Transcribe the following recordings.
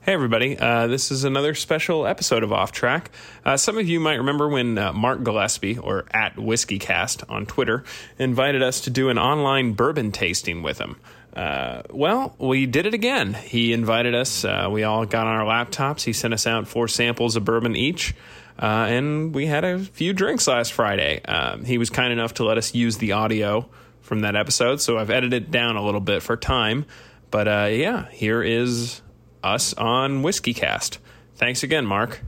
Hey, everybody. Uh, this is another special episode of Off Track. Uh, some of you might remember when uh, Mark Gillespie, or at WhiskeyCast on Twitter, invited us to do an online bourbon tasting with him. Uh, well, we did it again. He invited us. Uh, we all got on our laptops. He sent us out four samples of bourbon each. Uh, and we had a few drinks last Friday. Um, he was kind enough to let us use the audio from that episode, so I've edited it down a little bit for time. But yeah, here is us on WhiskeyCast. Thanks again, Mark.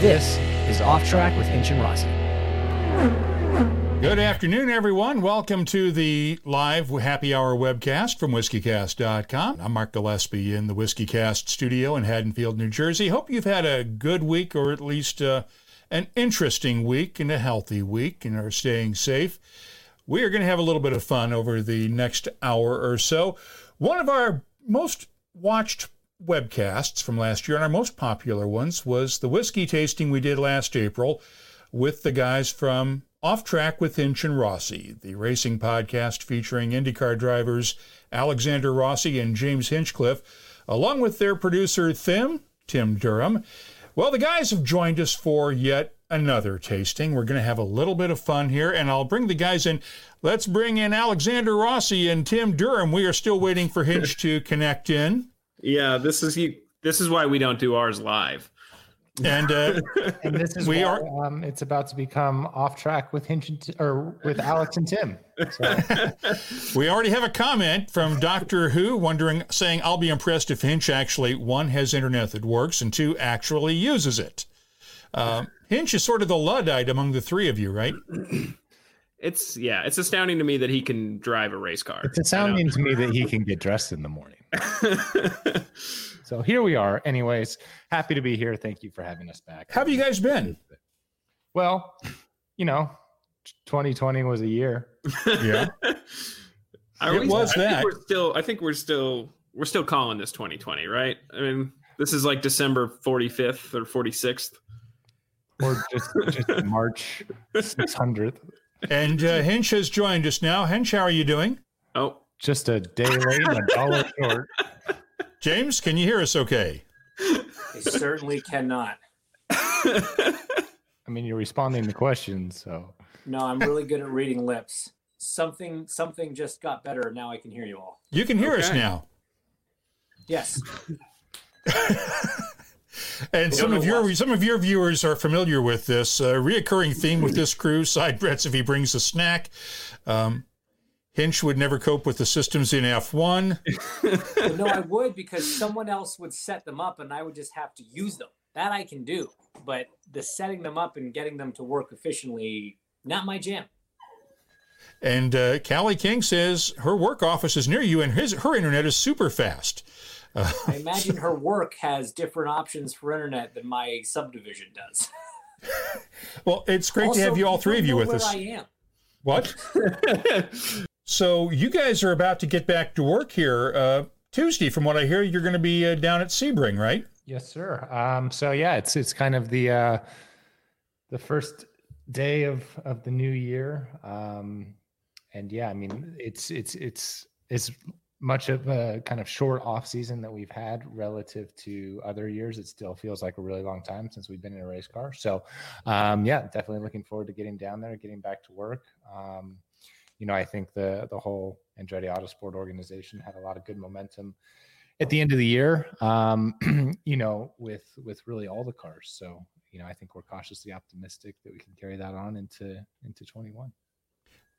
This is Off Track with Hinch and Rossi. Good afternoon, everyone. Welcome to the live happy hour webcast from WhiskeyCast.com. I'm Mark Gillespie in the WhiskeyCast studio in Haddonfield, New Jersey. Hope you've had a good week or at least uh, an interesting week and a healthy week and are staying safe. We are going to have a little bit of fun over the next hour or so. One of our most watched webcasts from last year and our most popular ones was the whiskey tasting we did last April with the guys from Off Track with Hinch and Rossi, the racing podcast featuring IndyCar drivers Alexander Rossi and James Hinchcliffe, along with their producer Tim, Tim Durham. Well, the guys have joined us for yet another tasting. We're going to have a little bit of fun here, and I'll bring the guys in. Let's bring in Alexander Rossi and Tim Durham. We are still waiting for Hinch to connect in. Yeah, this is. This is why we don't do ours live. And uh, and this is We why, are- um, it's about to become off track with Hinch and T- or with Alex and Tim. So, we already have a comment from Doctor Who wondering, saying, I'll be impressed if Hinch actually, one, has internet that works, and two, actually uses it. Uh, Hinch is sort of the Luddite among the three of you, right? It's yeah, it's astounding to me that he can drive a race car. it's astounding to me that he can get dressed in the morning. So here we are. Anyways, happy to be here. Thank you for having us back. How have you guys been? Well, you know, 2020 was a year. Yeah. It we- was I that. we're still. I think we're still. We're still calling this 2020, right? I mean, this is like December 45th or 46th. Or just, just March 600th. And uh, Hinch has joined us now. Hinch, how are you doing? Oh, Just a day late and a dollar short. James, can you hear us okay? I certainly cannot. I mean, you're responding to questions, so No, I'm really good at reading lips. Something something just got better. Now I can hear you all. You can hear us now. Yes. And some of your what. some of your viewers are familiar with this uh, reoccurring theme with this crew. Side bets if he brings a snack. Um, Hinch would never cope with the systems in F1. No, I would because someone else would set them up and I would just have to use them. That I can do. But the setting them up and getting them to work efficiently, not my jam. And uh, Callie King says her work office is near you and his her internet is super fast. I imagine her work has different options for internet than my subdivision does. Well, it's great to have you all three of you with us. I am. What? so you guys are about to get back to work here uh, Tuesday. From what I hear, you're going to be uh, down at Sebring, right? Yes, sir. Um, so yeah, it's it's kind of the uh, the first day of of the new year, um, and yeah, I mean it's it's it's it's much of a kind of short off season that we've had relative to other years. It still feels like a really long time since we've been in a race car. So um, yeah, definitely looking forward to getting down there, getting back to work. Um, you know, I think the the whole Andretti Autosport organization had a lot of good momentum at the end of the year. Um, you know, with with really all the cars. So you know, I think we're cautiously optimistic that we can carry that on into into 21.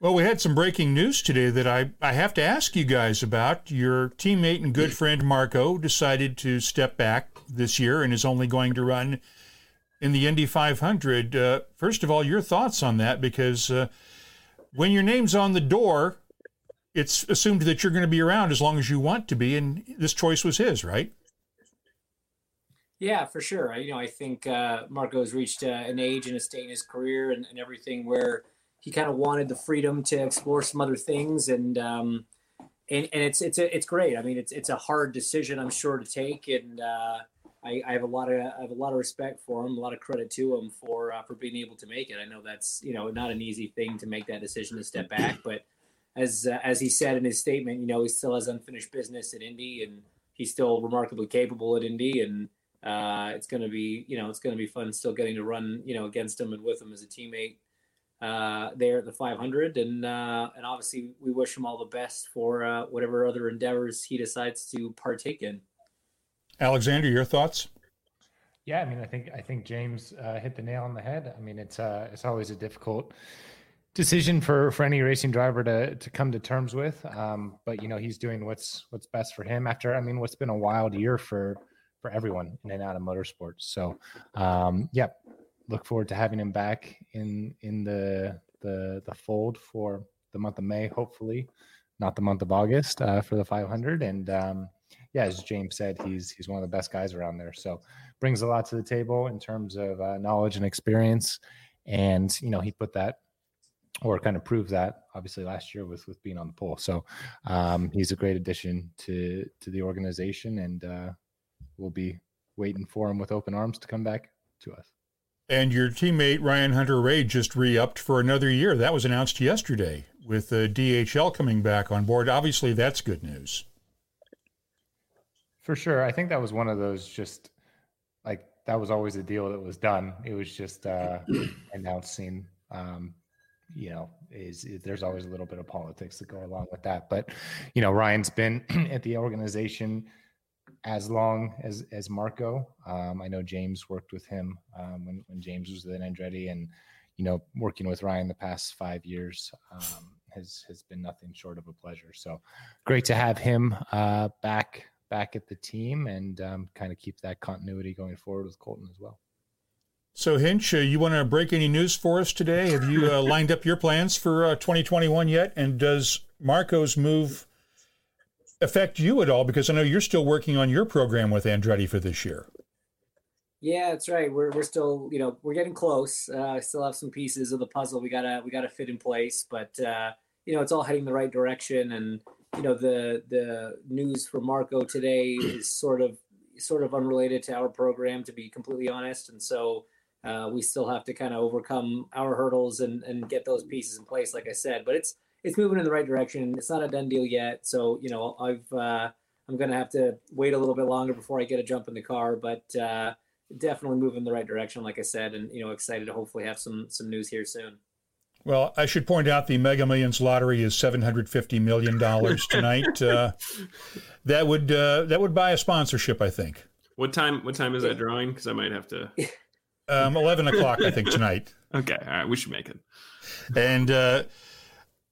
Well, we had some breaking news today that I, I have to ask you guys about. Your teammate and good friend Marco decided to step back this year and is only going to run in the Indy 500. Uh, first of all, your thoughts on that because uh, when your name's on the door, it's assumed that you're going to be around as long as you want to be, and this choice was his, right? Yeah, for sure. I, you know, I think uh, Marco's reached uh, an age and a state in his career and, and everything where he kind of wanted the freedom to explore some other things, and um, and, and it's it's a, it's great. I mean, it's it's a hard decision, I'm sure, to take, and uh, I, I, have a lot of I have a lot of respect for him, a lot of credit to him for uh, for being able to make it. I know that's you know not an easy thing to make that decision to step back, but as uh, as he said in his statement, you know, he still has unfinished business at Indy, and he's still remarkably capable at Indy, and uh, it's going to be, you know, it's going to be fun still getting to run, you know, against him and with him as a teammate uh, there at the 500. And uh, and obviously, we wish him all the best for uh, whatever other endeavors he decides to partake in. Alexander, your thoughts? Yeah, I mean, I think I think James uh, hit the nail on the head. I mean, it's uh, it's always a difficult decision for for any racing driver to to come to terms with. Um, but you know, he's doing what's what's best for him. After I mean, what's been a wild year for for everyone in and out of motorsports. So, um, yeah, look forward to having him back in in the the the fold for the month of May, hopefully, not the month of August uh, for the 500. And um, yeah, as James said, he's he's one of the best guys around there. So brings a lot to the table in terms of uh, knowledge and experience. And you know, he put that or kind of proved that obviously last year with with being on the pole. So um, he's a great addition to to the organization, and uh, we'll be waiting for him with open arms to come back to us. And your teammate Ryan Hunter-Reay just re-upped for another year. That was announced yesterday with the DHL coming back on board. Obviously, that's good news. For sure, I think that was one of those just like that was always a deal that was done. It was just uh, announcing. Um, you know, is, is, there's always a little bit of politics that go along with that. But you know, Ryan's been at the organization as long as as Marco. Um, I know James worked with him um, when when James was at Andretti, and you know, working with Ryan the past five years um, has has been nothing short of a pleasure. So great to have him uh, back back at the team and um, kind of keep that continuity going forward with Colton as well. So, Hinch, uh, you want to break any news for us today? Have you uh, lined up your plans for uh, 2021 yet? And does Marco's move affect you at all? Because I know you're still working on your program with Andretti for this year. Yeah, that's right. We're we're still, you know, we're getting close. Uh, I still have some pieces of the puzzle we gotta we gotta fit in place, but uh, you know, it's all heading the right direction. And you know, the the news for Marco today is sort of sort of unrelated to our program, to be completely honest. And so uh, we still have to kind of overcome our hurdles and and get those pieces in place, like I said. But it's it's moving in the right direction. It's not a done deal yet, so you know I've uh, I'm gonna have to wait a little bit longer before I get a jump in the car, but uh, definitely moving in the right direction, like I said, and you know excited to hopefully have some some news here soon. Well, I should point out the Mega Millions lottery is seven hundred fifty million dollars tonight. uh, that would uh, that would buy a sponsorship, I think. What time? What time is that drawing? Because I might have to. Um, Eleven o'clock, I think tonight. okay, all right, we should make it. And uh,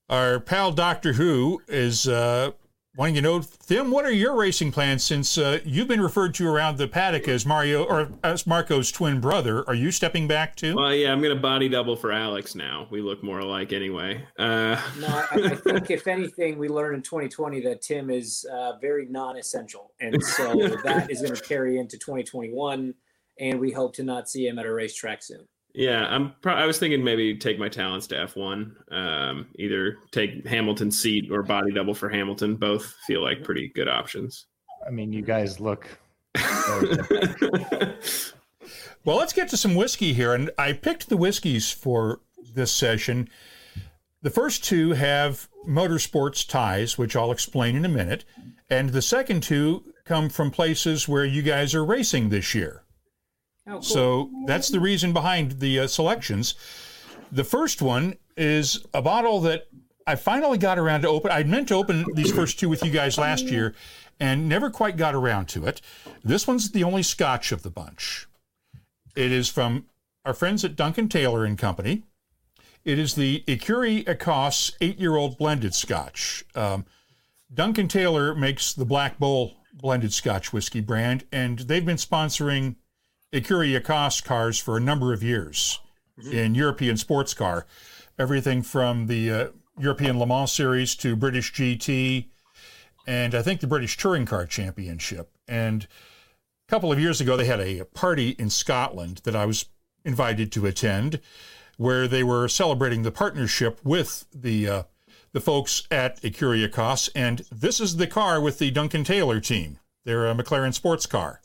our pal Doctor Who is uh, wanting to know, Tim, what are your racing plans since uh, you've been referred to around the paddock as Mario or as Marco's twin brother? Are you stepping back too? Well, yeah, I'm going to body double for Alex now. We look more alike anyway. Uh... No, I, I, think if anything, we learned in 2020 that Tim is uh, very non-essential, and so that is going to carry into 2021. And we hope to not see him at a racetrack soon. Yeah, I'm. Pro- I was thinking maybe take my talents to F1. Um, either take Hamilton's seat or body double for Hamilton. Both feel like pretty good options. I mean, you guys look. well, let's get to some whiskey here, and I picked the whiskeys for this session. The first two have motorsports ties, which I'll explain in a minute, and the second two come from places where you guys are racing this year. Oh, cool. So that's the reason behind the uh, selections. The first one is a bottle that I finally got around to open. I meant to open these first two with you guys last year and never quite got around to it. This one's the only scotch of the bunch. It is from our friends at Duncan Taylor and Company. It is the Ecurie Ecosse eight year old blended scotch. Um, Duncan Taylor makes the Black Bull blended Scotch whiskey brand, and they've been sponsoring Ecurie Ecosse cars for a number of years in European sports car. Everything from the uh, European Le Mans Series to British GT, and I think the British Touring Car Championship. And a couple of years ago, they had a party in Scotland that I was invited to attend, where they were celebrating the partnership with the uh, the folks at Ecurie Ecosse. And this is the car with the Duncan Taylor team. They're a McLaren sports car.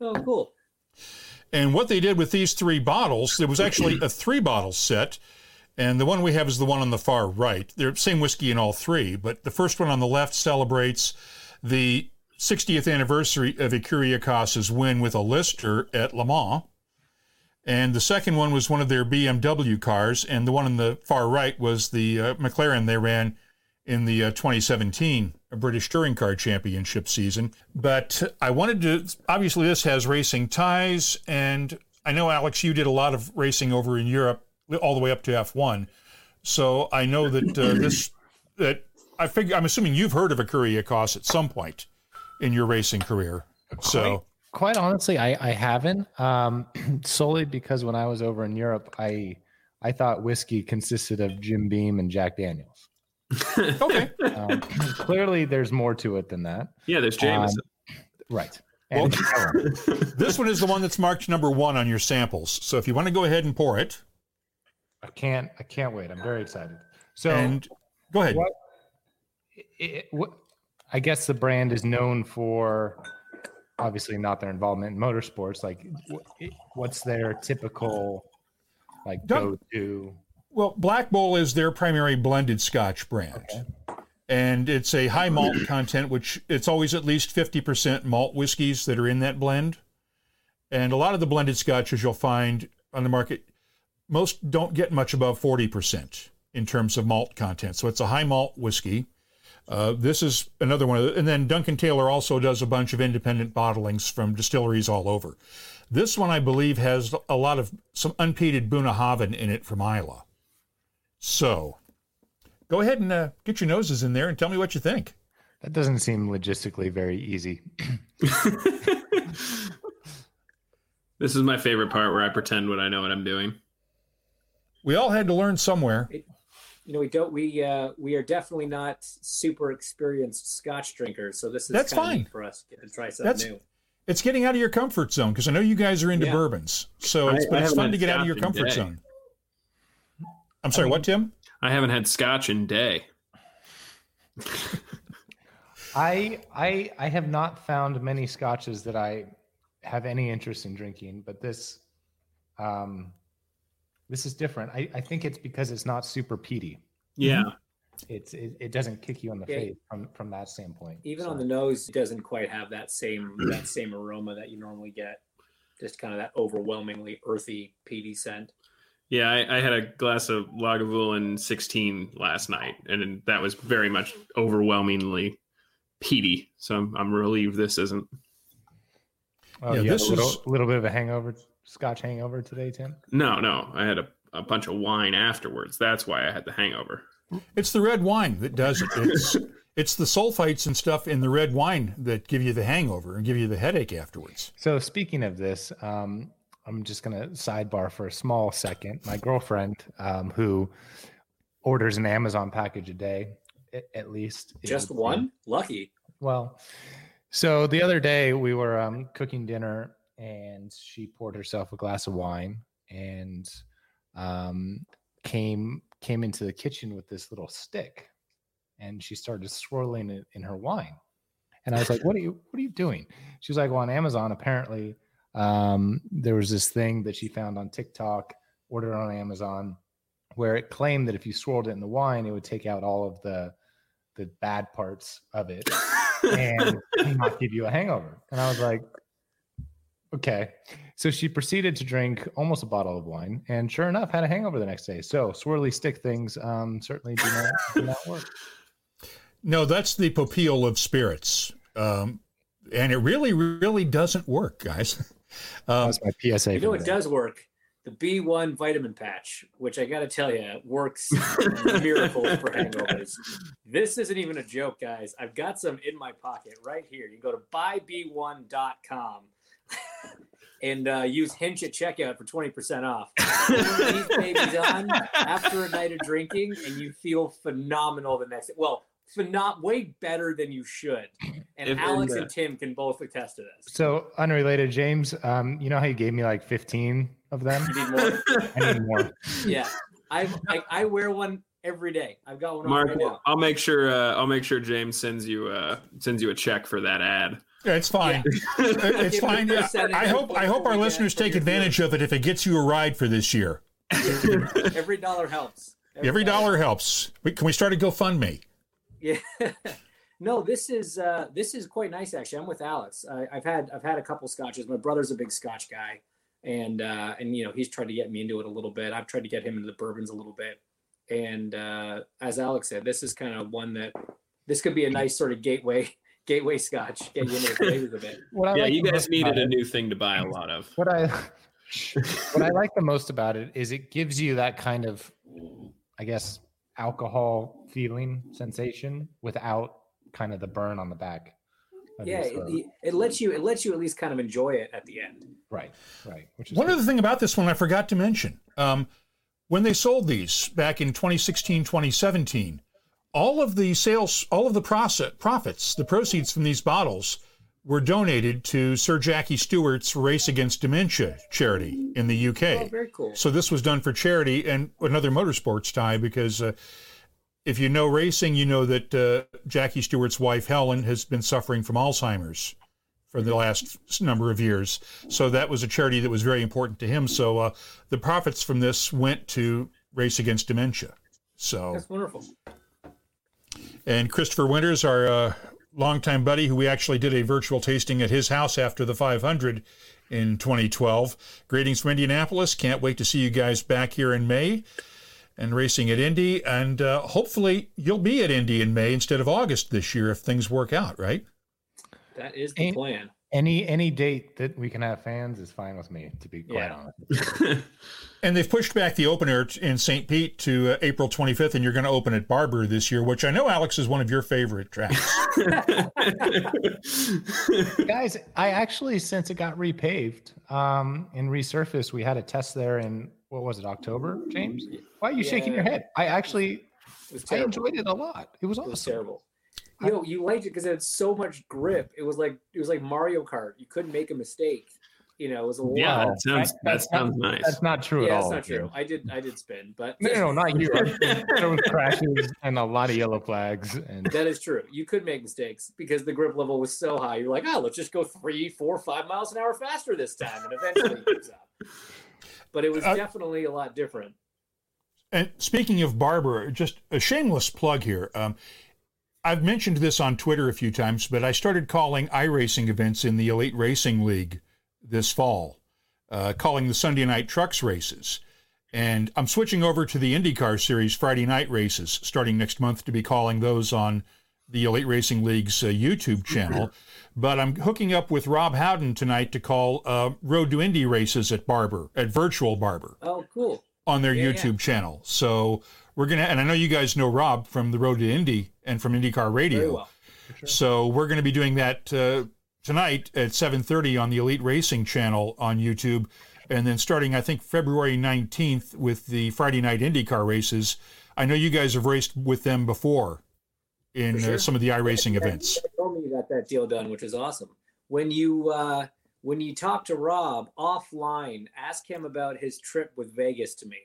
Oh, cool. And what they did with these three bottles, there was actually a three bottle set. And the one we have is the one on the far right. They're same whiskey in all three, but the first one on the left celebrates the 60th anniversary of Ecurie Ecosse's win with a Lister at Le Mans. And the second one was one of their BMW cars, and the one on the far right was the uh, McLaren they ran in the uh, 2017 British Touring Car Championship season. But I wanted to, obviously, this has racing ties, and I know, Alex, you did a lot of racing over in Europe, all the way up to F1. So I know that uh, this, that I figure, I'm assuming you've heard of Ecurie Ecosse at some point in your racing career. So. Quite honestly, I, I haven't. Um, solely because when I was over in Europe, I I thought whiskey consisted of Jim Beam and Jack Daniels. Okay. Um, clearly, there's more to it than that. Yeah, there's Jameson. Right. Well, this one is the one that's marked number one on your samples. So if you want to go ahead and pour it, I can't. I can't wait. I'm very excited. So, and go ahead. what, it, what? I guess the brand is known for obviously not their involvement in motorsports. Like, what's their typical like go to? Well, Black Bull is their primary blended Scotch brand. And it's a high malt content, which it's always at least 50% malt whiskeys that are in that blend. And a lot of the blended scotches you'll find on the market, most don't get much above 40% in terms of malt content. So it's a high malt whiskey. Uh, this is another one. Of the, and then Duncan Taylor also does a bunch of independent bottlings from distilleries all over. This one, I believe, has a lot of some unpeated Bunnahabhain in it from Islay. So go ahead and uh, get your noses in there and tell me what you think. That doesn't seem logistically very easy. This is my favorite part where I pretend what I know what I'm doing. We all had to learn somewhere. You know, we don't. We uh, we are definitely not super experienced Scotch drinkers, so this is That's kinda fine. neat for us to try something That's- new. It's getting out of your comfort zone because I know you guys are into Yeah. bourbons. So it's, but it's fun to get out of your Scotch comfort zone. I'm sorry, what, Tim? I haven't had scotch in day. I I I have not found many scotches that I have any interest in drinking, but this um this is different. I, I think it's because it's not super peaty. Yeah. It's it, it doesn't kick you in the Yeah. face from from that standpoint. Even So, on the nose, it doesn't quite have that same that same aroma that you normally get. Just kind of that overwhelmingly earthy, peaty scent. Yeah, I, I had a glass of Lagavulin 16 last night, and that was very much overwhelmingly peaty. So I'm, I'm relieved this isn't. oh, Yeah, this a little, is- little bit of a hangover, Scotch hangover today, Tim. No, no, I had a, a bunch of wine afterwards. That's why I had the hangover. It's the red wine that does it. It's it's the sulfites and stuff in the red wine that give you the hangover and give you the headache afterwards. So speaking of this, um, I'm just gonna sidebar for a small second. My girlfriend, um, who orders an Amazon package a day, at, least Just one? Lucky. Well, so the other day we were um, cooking dinner, and she poured herself a glass of wine, and um, came came into the kitchen with this little stick, and she started swirling it in her wine. And I was like, "What are you? What are you doing?" She was like, "Well, on Amazon, apparently, um, there was this thing that she found on TikTok, ordered on Amazon, where it claimed that if you swirled it in the wine, it would take out all of the the bad parts of it and not give you a hangover. And I was like, okay. So she proceeded to drink almost a bottle of wine, and sure enough, had a hangover the next day. So swirly stick things um, certainly do not, do not work. No, that's the popeil of spirits, um, and it really, really doesn't work, guys. Um, That's my PSA. You know the what day. does work the B1 vitamin patch, which I got to tell you works miracles for hangovers. This isn't even a joke, guys. I've got some in my pocket right here. You go to buyb1.com and uh, use Hinch at checkout for 20% off. These babies on after a night of drinking, and you feel phenomenal the next day. Well, phenom- way better than you should. And If- Alex and, Tim can both attest to this. So unrelated, James. Um, you know how you gave me like 15 of them? You need more. I need more. Yeah, I, I I wear one every day. I've got one on Mark, right now. I'll make sure. Uh, I'll make sure James sends you uh, sends you a check for that ad. Yeah, it's fine. it's fine. Yeah, I hope I hope our what we get listeners take your advantage of it if it gets you a ride for this year. Every dollar helps. Every dollar helps. We- Can we start a GoFundMe? Yeah. no, this is uh, this is quite nice actually. I'm with Alex. I, I've had I've had a couple scotches. My brother's a big Scotch guy, and uh, and you know he's tried to get me into it a little bit. I've tried to get him into the bourbons a little bit. And uh, as Alex said, this is kind of one that this could be a nice sort of gateway gateway Scotch. Get you into the flavors a bit. What I yeah, like you guys needed a new thing to buy a lot of. What I what I like the most about it is it gives you that kind of, I guess, alcohol feeling sensation without kind of the burn on the back. Yeah, it, it- it lets you it lets you at least kind of enjoy it at the end. right, right. Which is One good. other thing about this one I forgot to mention. Um, when they sold these back in 2016, 2017, all of the sales, all of the process, profits, the proceeds from these bottles were donated to Sir Jackie Stewart's Race Against Dementia charity in the UK. Oh, very cool. So this was done for charity and another motorsports tie because uh, if you know racing, you know that uh, Jackie Stewart's wife Helen has been suffering from Alzheimer's for the last number of years. So that was a charity that was very important to him. So uh, the profits from this went to Race Against Dementia. So That's wonderful. and Christopher Winters, our uh, longtime buddy, who we actually did a virtual tasting at his house after the 500 in 2012. Greetings from Indianapolis. Can't wait to see you guys back here in May and racing at Indy. And uh, hopefully you'll be at Indy in May instead of August this year if things work out, right? That is the Ain't- plan. Any any date that we can have fans is fine with me. To be quite Yeah. honest. And they've pushed back the opener t- in St. Pete to uh, April 25th, and you're going to open at Barber this year, which I know, Alex, is one of your favorite tracks. Guys, I actually since it got repaved um, and resurfaced, we had a test there in what was it, October, James? Why are you shaking your head? I actually I enjoyed it a lot. It was It was awesome. terrible. You you liked it because it had so much grip. It was like it was like Mario Kart. You couldn't make a mistake. You know, it was a lot. yeah, that sounds that That's not- sounds nice. That's not true yeah, at all. that's not true. I did I did spin, but No, no, no, not you. there was crashes and a lot of yellow flags, and that is true. You could make mistakes because the grip level was so high. You're like, oh, let's just go three, four, five miles an hour faster this time, and eventually it gives up. But it was Uh, definitely a lot different. And speaking of Barber, just a shameless plug here. Um, I've mentioned this on Twitter a few times, but I started calling iRacing events in the Elite Racing League this fall, uh, calling the Sunday night trucks races. And I'm switching over to the IndyCar Series Friday night races starting next month to be calling those on the Elite Racing League's uh, YouTube channel. But I'm hooking up with Rob Howden tonight to call uh, Road to Indy races at Barber, at Virtual Barber Oh, cool. on their Yeah, yeah. YouTube channel. So we're gonna, and I know you guys know Rob from the Road to Indy and from IndyCar Radio. Well. So we're going to be doing that uh, tonight at 7:30 on the Elite Racing channel on YouTube, and then starting I think February 19th with the Friday night IndyCar races. I know you guys have raced with them before in sure. uh, some of the iRacing events. You told me you got that deal done, which is awesome. When you uh, when you talk to Rob offline, ask him about his trip with Vegas to me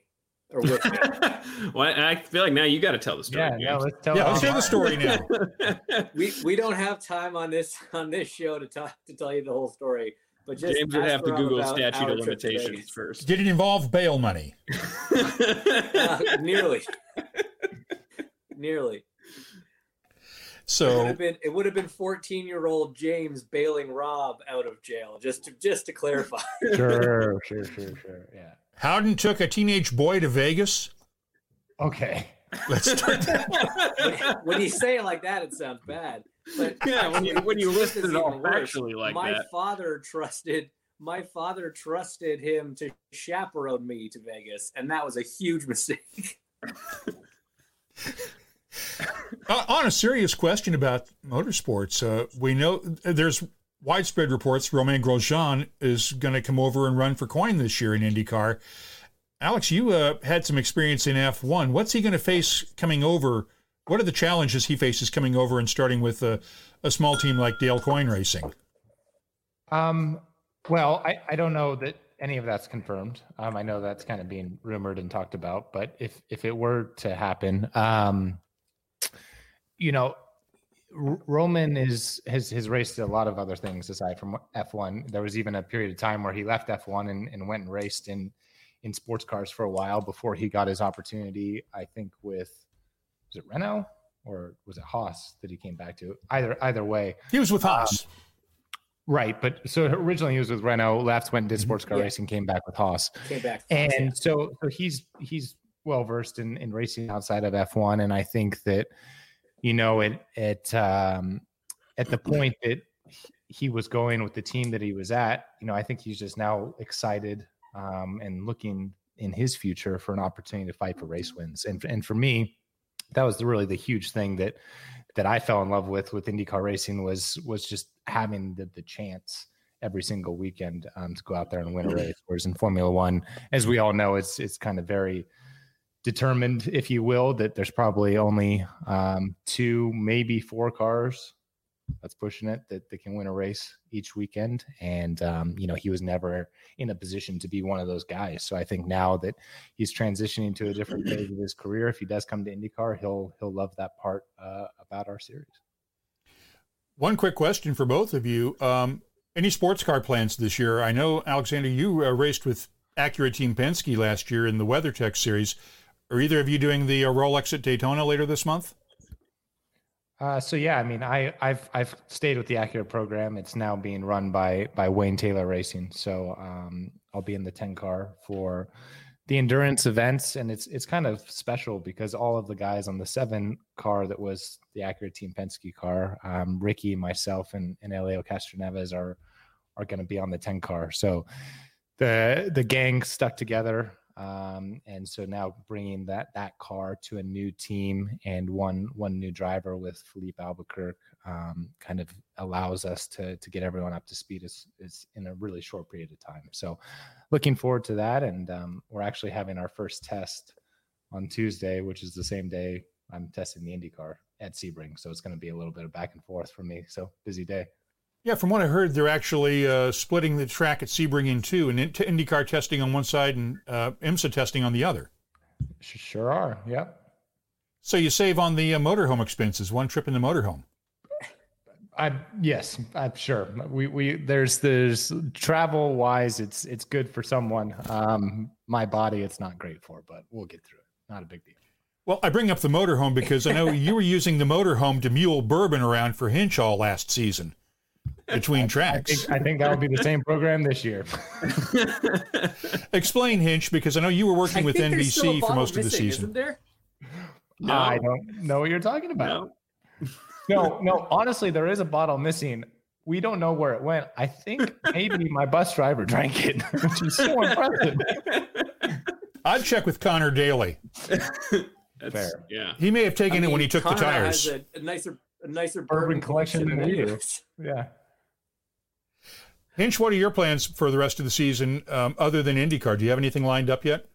or with me. well, I feel like now you got to tell the story. yeah, yeah. James. Let's tell. Yeah, let's us. hear the story now. we we don't have time on this on this show to talk to tell you the whole story. But just James would have to Google statute of limitations first. Did it involve bail money? Uh, nearly, nearly. It would So have been it would have been fourteen year old James bailing Rob out of jail. Just to just to clarify. Sure, sure, sure, sure. Yeah. Howden took a teenage boy to Vegas. Okay. Let's start that. when, when you say it like that, it sounds bad. But Yeah, when you- when you this listed is it all even worse. factually like my that. father trusted my father trusted him to chaperone me to Vegas, and that was a huge mistake. uh, on a serious question about motorsports, uh, we know there's widespread reports Romain Grosjean is going to come over and run for Coyne this year in IndyCar. Alex, you uh, had some experience in F1. What's he going to face coming over? What are the challenges he faces coming over and starting with a, a small team like Dale Coyne Racing? Um, well, I, I don't know that any of that's confirmed. Um, I know that's kind of being rumored and talked about, but if if it were to happen, um, you know, Romain is has has raced a lot of other things aside from F1. There was even a period of time where he left F1 and, and went and raced in in sports cars for a while before he got his opportunity. I think with was it Renault or was it Haas that he came back to? Either either way, he was with Haas. Um, Right, but so originally he was with Renault, left, went did mm-hmm. sports car yeah. racing, came back with Haas. Came back, and yeah. so so he's he's well versed in in racing outside of F one, and I think that you know it at um, at the point that he was going with the team that he was at, you know, I think he's just now excited um, and looking in his future for an opportunity to fight for race wins, and and for me, that was the, really the huge thing that that I fell in love with with IndyCar racing was was just having the, the chance every single weekend um, to go out there and win a race. Whereas in Formula One, as we all know, it's it's kind of very determined, if you will, that there's probably only um, two, maybe four cars that's pushing it that they can win a race each weekend. And um, you know, he was never in a position to be one of those guys. So I think now that he's transitioning to a different phase of his career, if he does come to IndyCar, he'll he'll love that part uh, about our series. One quick question for both of you: um, Any sports car plans this year? I know Alexander, you uh, raced with Acura Team Penske last year in the WeatherTech series. Are either of you doing the uh, Rolex at Daytona later this month? Uh, so yeah, I mean, I, I've I've stayed with the Acura program. It's now being run by by Wayne Taylor Racing. So um, I'll be in the ten car for the endurance events, and it's it's kind of special because all of the guys on the seven car that was the Acura Team Penske car, um, Ricky, myself, and and Elio Castroneves are are going to be on the ten car. So the the gang stuck together um, and so now bringing that that car to a new team and one one new driver with Filipe Albuquerque um, kind of allows us to to get everyone up to speed is, is in a really short period of time. So looking forward to that, and um, we're actually having our first test on Tuesday, which is the same day I'm testing the IndyCar at Sebring. So it's going to be a little bit of back and forth for me. So busy day. Yeah, from what I heard, they're actually uh, splitting the track at Sebring in two, and IndyCar testing on one side and uh, IMSA testing on the other. Sure are. Yep. So you save on the uh, motorhome expenses, one trip in the motorhome. I yes, I'm sure. We we there's there's travel wise, it's it's good for someone. Um, my body, it's not great for, but we'll get through it. Not a big deal. Well, I bring up the motorhome because I know you were using the motorhome to mule bourbon around for Hinshaw last season between tracks. I think, I think that will be the same program this year. Explain Hinch, because I know you were working with NBC for most missing, of the season. Isn't there? No. I don't know what you're talking about. No. no, no. Honestly, there is a bottle missing. We don't know where it went. I think maybe my bus driver drank it, which is so impressive. I'd check with Connor Daly. Fair. Yeah. He may have taken I mean, it when he took Connor the tires. A, a, nicer a nicer bourbon, collection than you do. Yeah. Hinch, what are your plans for the rest of the season um, other than IndyCar? Do you have anything lined up yet?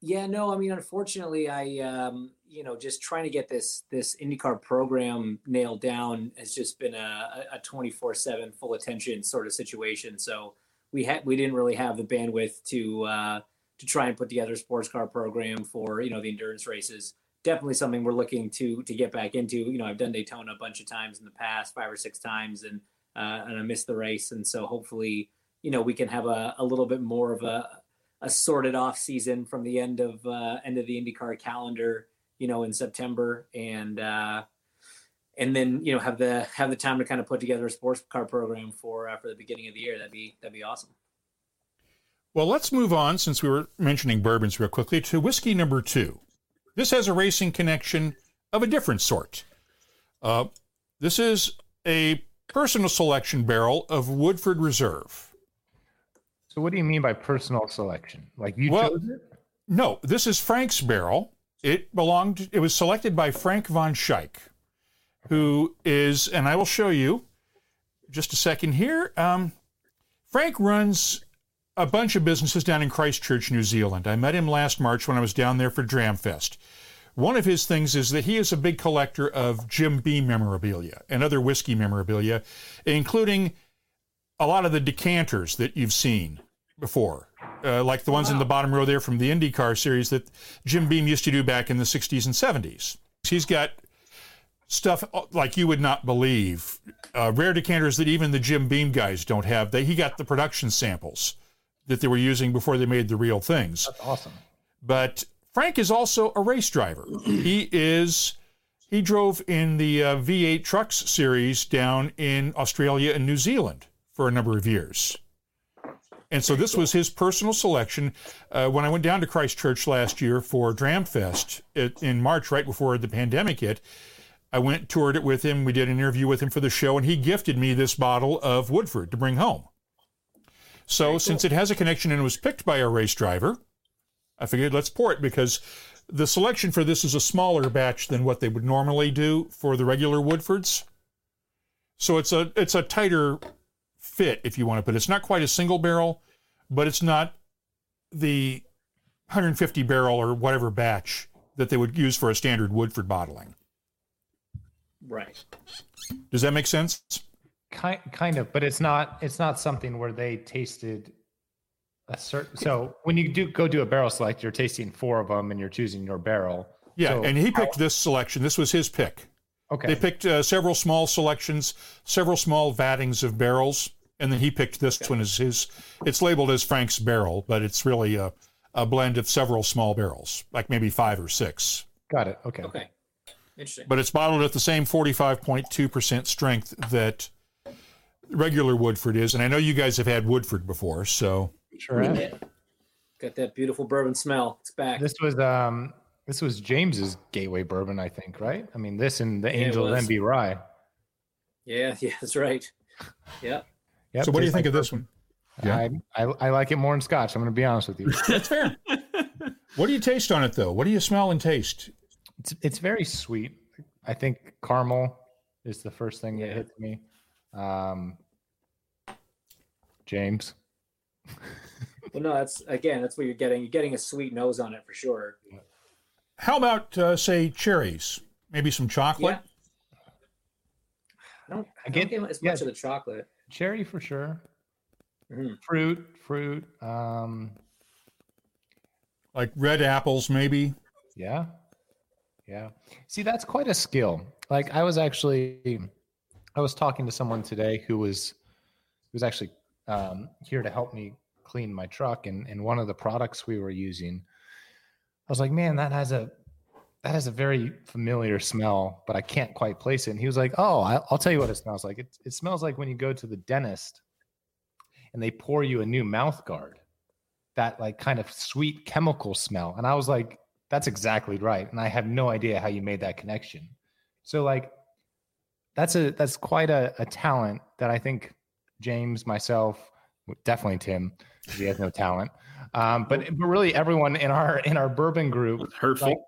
Yeah, no. I mean, unfortunately, I um, you know just trying to get this this IndyCar program nailed down has just been a a twenty four seven full attention sort of situation. So we had we didn't really have the bandwidth to uh, to try and put together a sports car program for you know the endurance races definitely something we're looking to to get back into. You know, I've done Daytona a bunch of times in the past, five or six times, and and I missed the race, and so hopefully, you know, we can have a, a little bit more of a a sorted off season from the end of uh, end of the IndyCar calendar, you know, in September, and uh, and then you know have the have the time to kind of put together a sports car program for uh, for the beginning of the year. That'd be that'd be awesome. Well, let's move on since we were mentioning bourbons real quickly to whiskey number two. This has a racing connection of a different sort. Uh, this is a personal selection barrel of Woodford Reserve. So what do you mean by personal selection? Like you Well- chose it? No, this is Frank's barrel. It belonged. It was selected by Frank von Schaik, who is, and I will show you just a second here. Um, Frank runs a bunch of businesses down in Christchurch, New Zealand. I met him last March when I was down there for Dramfest. One of his things is that he is a big collector of Jim Beam memorabilia and other whiskey memorabilia, including a lot of the decanters that you've seen before, uh, like the ones in the bottom row there from the IndyCar series that Jim Beam used to do back in the 60s and 70s. He's got stuff uh, like you would not believe, uh, rare decanters that even the Jim Beam guys don't have. They, he got the production samples that they were using before they made the real things. That's awesome. But Frank is also a race driver. he is he drove in the uh, V8 Trucks series down in Australia and New Zealand for a number of years. And so this was his personal selection. Uh, when I went down to Christchurch last year for Dramfest it, in March, right before the pandemic hit, I went toured it with him. We did an interview with him for the show, and he gifted me this bottle of Woodford to bring home. So since it has a connection and was picked by a race driver, I figured let's pour it because the selection for this is a smaller batch than what they would normally do for the regular Woodfords. So it's a it's a tighter fit if you want to put it. It's not quite a single barrel, but it's not the 150 barrel or whatever batch that they would use for a standard Woodford bottling. Right. Does that make sense? Kind kind of, but it's not it's not something where they tasted a certain so when you do go do a barrel select, you're tasting four of them and you're choosing your barrel. Yeah, So and he picked this selection. This was his pick. Okay. They picked uh, several small selections, several small vattings of barrels, and then he picked this one as his. It's labeled as Frank's barrel, but it's really a, a blend of several small barrels, like maybe five or six. Got it. Okay. Okay. Interesting. But it's bottled at the same 45.2% strength that regular Woodford is. And I know you guys have had Woodford before, so Sure. am. Yeah. Got that beautiful bourbon smell. It's back. This was um this was James's gateway bourbon, I think, right? I mean, this and the Yeah, it Angel was. MB Rye. yeah, yeah, that's right. Yeah. Yep, so what do you think like of this one? Yeah. I, I I like it more in Scotch. I'm going to be honest with you. That's fair. what do you taste on it, though? What do you smell and taste? It's it's very sweet. I think caramel is the first thing that hits me. Um, James, Well, no, that's again, that's what you're getting. You're getting a sweet nose on it for sure. How about, uh, say, cherries? Maybe some chocolate? Yeah. I don't, I I don't get- get as yeah. much of the chocolate. cherry for sure. Mhm. Fruit, fruit. Um, Like red apples, maybe? Yeah. Yeah. See, that's quite a skill. Like I was actually I was talking to someone today who was who was actually um, here to help me clean my truck and and one of the products we were using I was like, "Man, that has a that has a very familiar smell, but I can't quite place it." And he was like, "Oh, I'll tell you what it smells like. It it smells like when you go to the dentist and they pour you a new mouth guard. That like kind of sweet chemical smell." And I was like, that's exactly right. And I have no idea how you made that connection. So like that's a that's quite a, a talent that I think James, myself, definitely Tim, 'cause he has no talent. Um, but but really everyone in our in our bourbon group, It's hurtful. like,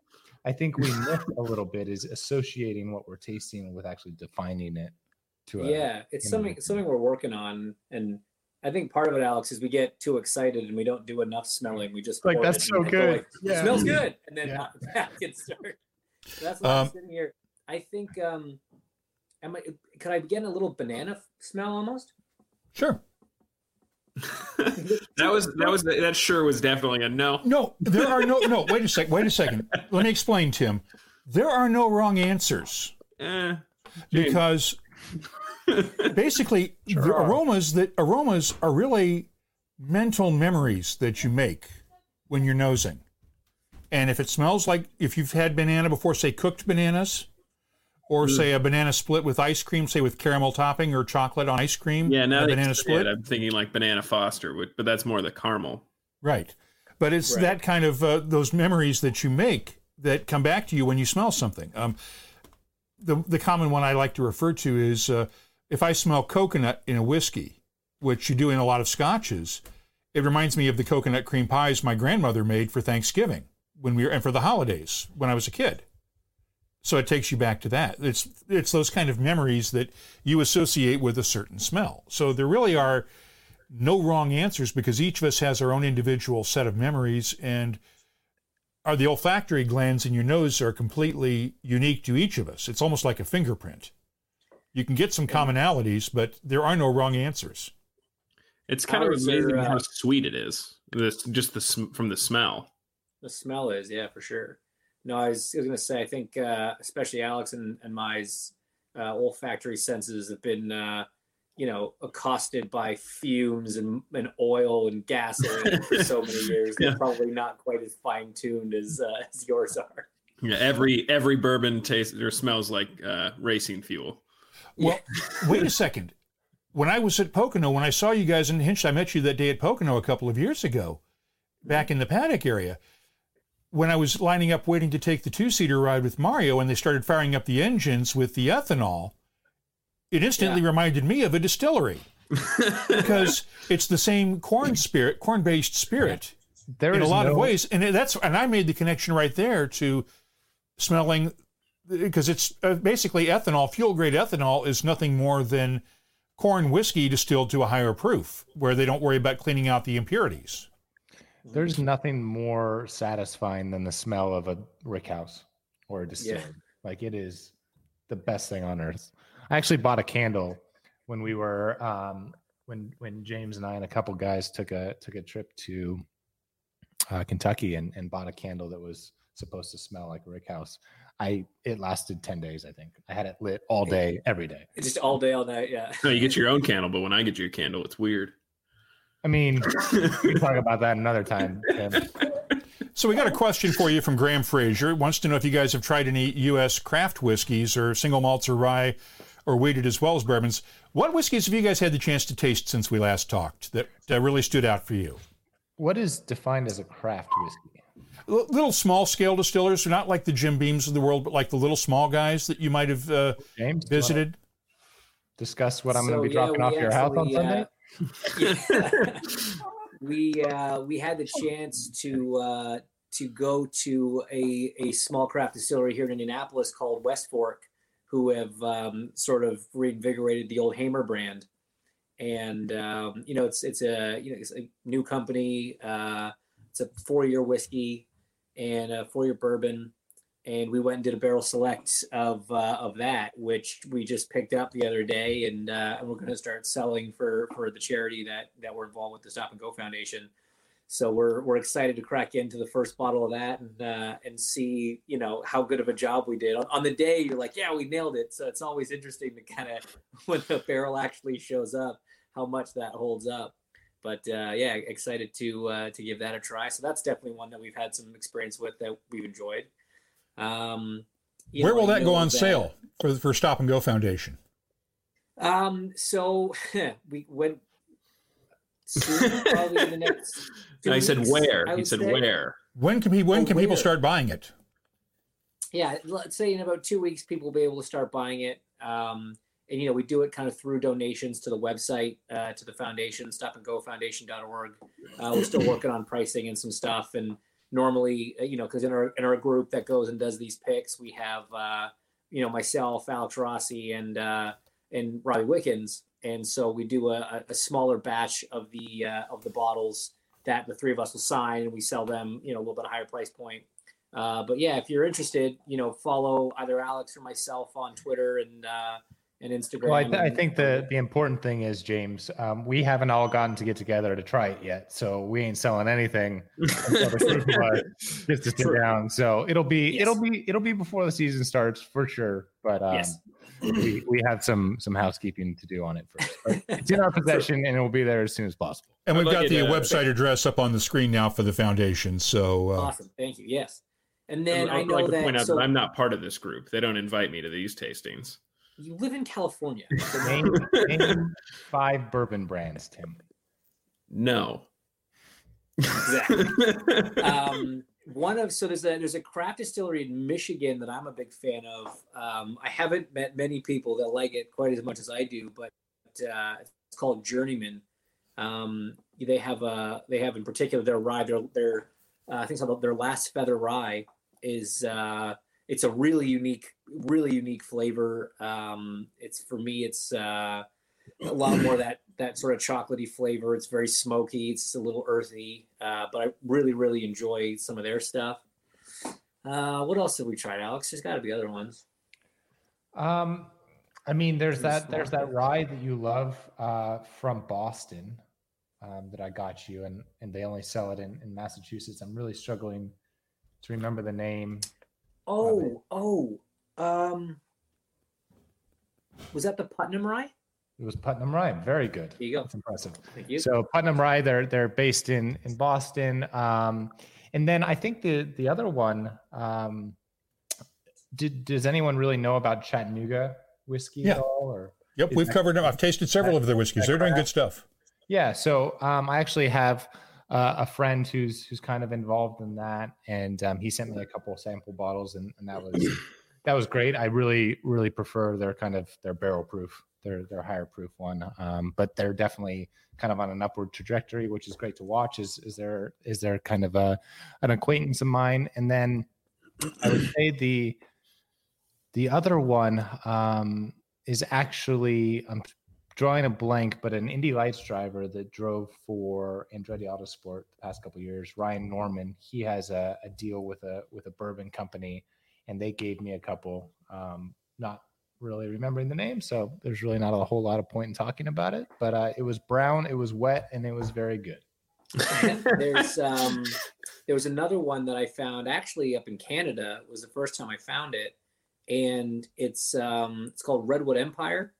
I think we miss a little bit is associating what we're tasting with actually defining it to a yeah, it's you know, something something we're working on, and I think part of it, Alex, is we get too excited and we don't do enough smelling. We just Like, pour it that's and so go good. like, Yeah. It smells good, and then Yeah. back and start. So that's why I'm Um, sitting here. I think um, am I? Could I get a little banana smell almost? Sure. that was that was that sure was definitely a no. No, there are no, no, wait a second, wait a second. Let me explain, Tim. There are no wrong answers Eh, because basically the aromas that aromas are really mental memories that you make when you're nosing. And if it smells like if you've had banana before, say cooked bananas, or say a banana split with ice cream, say with caramel topping or chocolate on ice cream, yeah, now a banana split. it, I'm thinking like banana Foster, but that's more the caramel. Right. But it's Right. that kind of uh, those memories that you make that come back to you when you smell something. Um, the the common one I like to refer to is uh, if I smell coconut in a whiskey, which you do in a lot of scotches, it reminds me of the coconut cream pies my grandmother made for Thanksgiving when we were and for the holidays when I was a kid. So it takes you back to that. It's it's those kind of memories that you associate with a certain smell. So there really are no wrong answers because each of us has our own individual set of memories and are the olfactory glands in your nose are completely unique to each of us. It's almost like a fingerprint. You can get some commonalities, but there are no wrong answers. It's kind Ours of amazing are, uh, how sweet it is. This just the from the smell. The smell is, yeah, for sure. No, I was, was going to say, I think uh, especially Alex and, and my uh, olfactory senses have been, uh, you know, accosted by fumes and, and oil and gasoline for so many years. They're probably not quite as fine tuned as uh, as yours are. Yeah, every every bourbon tastes or smells like uh, racing fuel. Well, wait a second. When I was at Pocono, when I saw you guys in Hinch, I met you that day at Pocono a couple of years ago, back in the paddock area. When I was lining up waiting to take the two seater ride with Mario and they started firing up the engines with the ethanol, it instantly reminded me of a distillery because it's the same corn spirit, corn based spirit There in a lot of ways. And that's, and I made the connection right there to smelling because it's uh, basically ethanol, fuel grade ethanol is nothing more than corn whiskey distilled to a higher proof where they don't worry about cleaning out the impurities. There's nothing more satisfying than the smell of a rick house or a distillery. Like it is the best thing on earth. I actually bought a candle when we were um, when when James and I and a couple guys took a took a trip to uh, Kentucky and, and bought a candle that was supposed to smell like a rick house. I it lasted ten days. I think I had it lit all day, every day. Just all day, all night. Yeah. No, you get your own candle, but when I get your candle, it's weird. I mean, we can talk about that another time. Tim. So we got a question for you from Graham Fraser. Wants to know if you guys have tried any U.S. craft whiskeys or single malts or rye or wheated as well as bourbons. What whiskeys have you guys had the chance to taste since we last talked that, that really stood out for you? What is defined as a craft whiskey? L- little small scale distillers, they're not like the Jim Beams of the world, but like the little small guys that you might have uh, James, do you wanna visited. Discuss what I'm So, going to be yeah, dropping we off your house on Sunday. uh, yeah. we uh, we had the chance to uh, to go to a, a small craft distillery here in Indianapolis called West Fork, who have um, sort of reinvigorated the old Hamer brand. And um, you know, it's it's a you know it's a new company. Uh, it's a four year whiskey and a four year bourbon. And we went and did a barrel select of uh, of that, which we just picked up the other day, and, uh, we're going to start selling for for the charity that that we're involved with, the Stop and Go Foundation. So we're we're excited to crack into the first bottle of that and uh, and see you know how good of a job we did on, on the day. You're like, yeah, we nailed it. So it's always interesting to kind of when the barrel actually shows up, how much that holds up. But uh, yeah, excited to uh, to give that a try. So that's definitely one that we've had some experience with that we've enjoyed. Um, you Where know, will that go know on sale for for Stop and Go Foundation? Um, so we went soon, probably in the next. two No, he said where? I He said say. where? When can he, when Oh, can people start buying it? Yeah, let's say in about two weeks, people will be able to start buying it. Um, and you know, we do it kind of through donations to the website, uh, to the foundation, stopandgofoundation.org. Uh, we're still working on pricing and some stuff. And normally, uh, you know, because in our in our group that goes and does these picks, we have uh, you know myself, Alex Rossi, and uh, and Robbie Wickens, and so we do a, a- smaller batch of the uh, of the bottles that the three of us will sign, and we sell them, you know, a little bit higher price point. Uh, but yeah, if you're interested, you know, follow either Alex or myself on Twitter and uh, and Instagram. Well, I, th- I think the the important thing is James. Um, we haven't all gotten to get together to try it yet, so we ain't selling anything until the group of us gets to sit True. down. So it'll be Yes. it'll be it'll be before the season starts for sure. But um, Yes. we we have some some housekeeping to do on it first. But it's in our possession, and it will be there as soon as possible. And I'd we've like got it, the uh, website address up on the screen now for the foundation. So uh, awesome. Thank you. Yes. And then I I'd know like to that point out so that I'm not part of this group. They don't invite me to these tastings. You live in California. So Name, name five bourbon brands, Tim. No. Exactly. um, one of so there's a there's a craft distillery in Michigan that I'm a big fan of. Um, I haven't met many people that like it quite as much as I do, but uh, it's called Journeyman, Um, they have uh, they have in particular their rye. Their their uh, I think it's their last feather rye is uh, it's a really unique, really unique flavor. Um, it's for me, it's uh, a lot more that that sort of chocolatey flavor. It's very smoky. It's a little earthy, uh, but I really, really enjoy some of their stuff. Uh, what else have we tried, Alex? There's got to be other ones. Um, I mean, there's that there's that rye that you love uh, from Boston um, that I got you, and and they only sell it in, in Massachusetts. I'm really struggling to remember the name. Oh, oh, um, was that the Putnam Rye? It was Putnam Rye. Very good. There you go. That's impressive. Thank you. So Putnam Rye, they're they're based in in Boston, um, and then I think the the other one. Um, did does anyone really know about Chattanooga whiskey Yeah. at all? Or Yep, we've that- covered them. I've tasted several of their whiskeys. They're doing good stuff. Yeah, so um, I actually have uh, a friend who's who's kind of involved in that, and um, he sent me a couple sample bottles, and, and that was that was great. I really really prefer their kind of their barrel proof, their their higher proof one, um, but they're definitely kind of on an upward trajectory, which is great to watch. Is is there is there kind of a an acquaintance of mine, and then I would say the the other one um, is actually I'm drawing a blank, but an Indy Lights driver that drove for Andretti Autosport the past couple years, Ryan Norman. He has a, a deal with a with a bourbon company, and they gave me a couple. Um, not really remembering the name, so there's really not a whole lot of point in talking about it. But uh, it was brown, it was wet, and it was very good. there's um there was another one that I found actually up in Canada. It was the first time I found it, and it's um it's called Redwood Empire,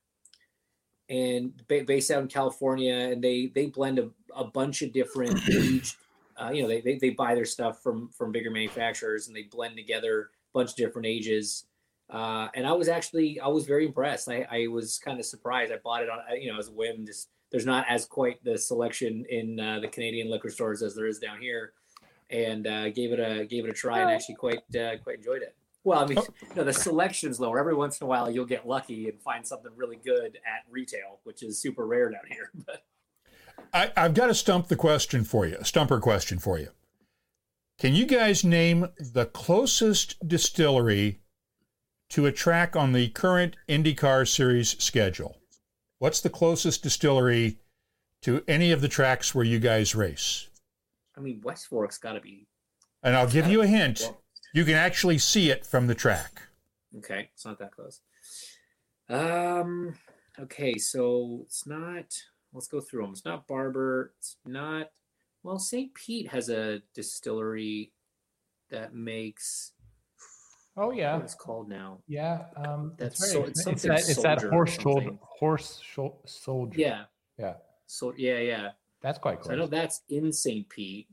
and ba- based out in California, and they they blend a, a bunch of different aged, uh, you know they, they they buy their stuff from from bigger manufacturers and they blend together a bunch of different ages. Uh, and I was actually I was very impressed. I, I was kind of surprised. I bought it on you know as a whim. Just there's not as quite the selection in uh, the Canadian liquor stores as there is down here, and uh, gave it a gave it a try and actually quite uh, quite enjoyed it. Well, I mean, oh. know, the selection's lower. Every once in a while, you'll get lucky and find something really good at retail, which is super rare down here. But I, I've got a stump the question for you, a stumper question for you. Can you guys name the closest distillery to a track on the current IndyCar series schedule? What's the closest distillery to any of the tracks where you guys race? I mean, West Fork's got to be And I'll give you a hint. well, You can actually see it from the track. okay. It's not that close. Um. Okay, so it's not. Let's go through them. It's not Barber. It's not. Well, St. Pete has a distillery that makes. Oh yeah, What it's called now? yeah. Um, That's it's, so- it's it's, something that it's that horse shoulder horse shou- soldier. Yeah. yeah. So yeah, yeah. That's quite So I know that's in St. Pete,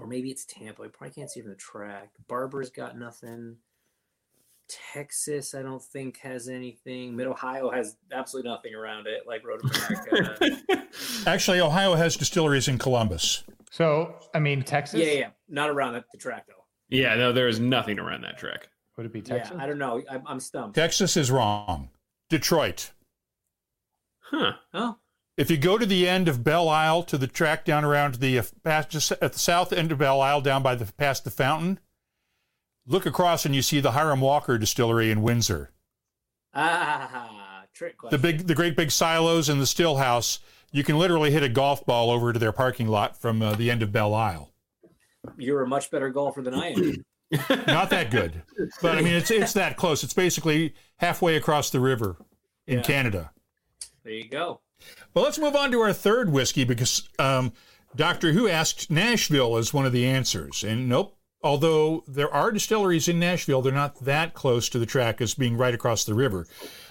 or maybe it's Tampa. I probably can't see from the track. Barber's got nothing. Texas, I don't think has anything. Mid Ohio has absolutely nothing around it, like Road America. Actually, Ohio has distilleries in Columbus. So I mean, Texas. yeah, yeah, not around the, the track though. Yeah, no, there is nothing around that track. Would it be Texas? Yeah, I don't know. I'm, I'm stumped. Texas is wrong. Detroit. Huh. Oh, If you go to the end of Belle Isle to the track down around the uh, past just at the south end of Belle Isle, down by the past the fountain, look across and you see the Hiram Walker Distillery in Windsor. ah, trick question. The big, the great big silos and the still house. You can literally hit a golf ball over to their parking lot from uh, the end of Belle Isle. You're a much better golfer than I am. Not that good, but I mean it's it's that close. It's basically halfway across the river in Yeah. Canada. there you go. Well, let's move on to our third whiskey because um, Doctor Who asked Nashville as one of the answers. And nope, although there are distilleries in Nashville, they're not that close to the track as being right across the river.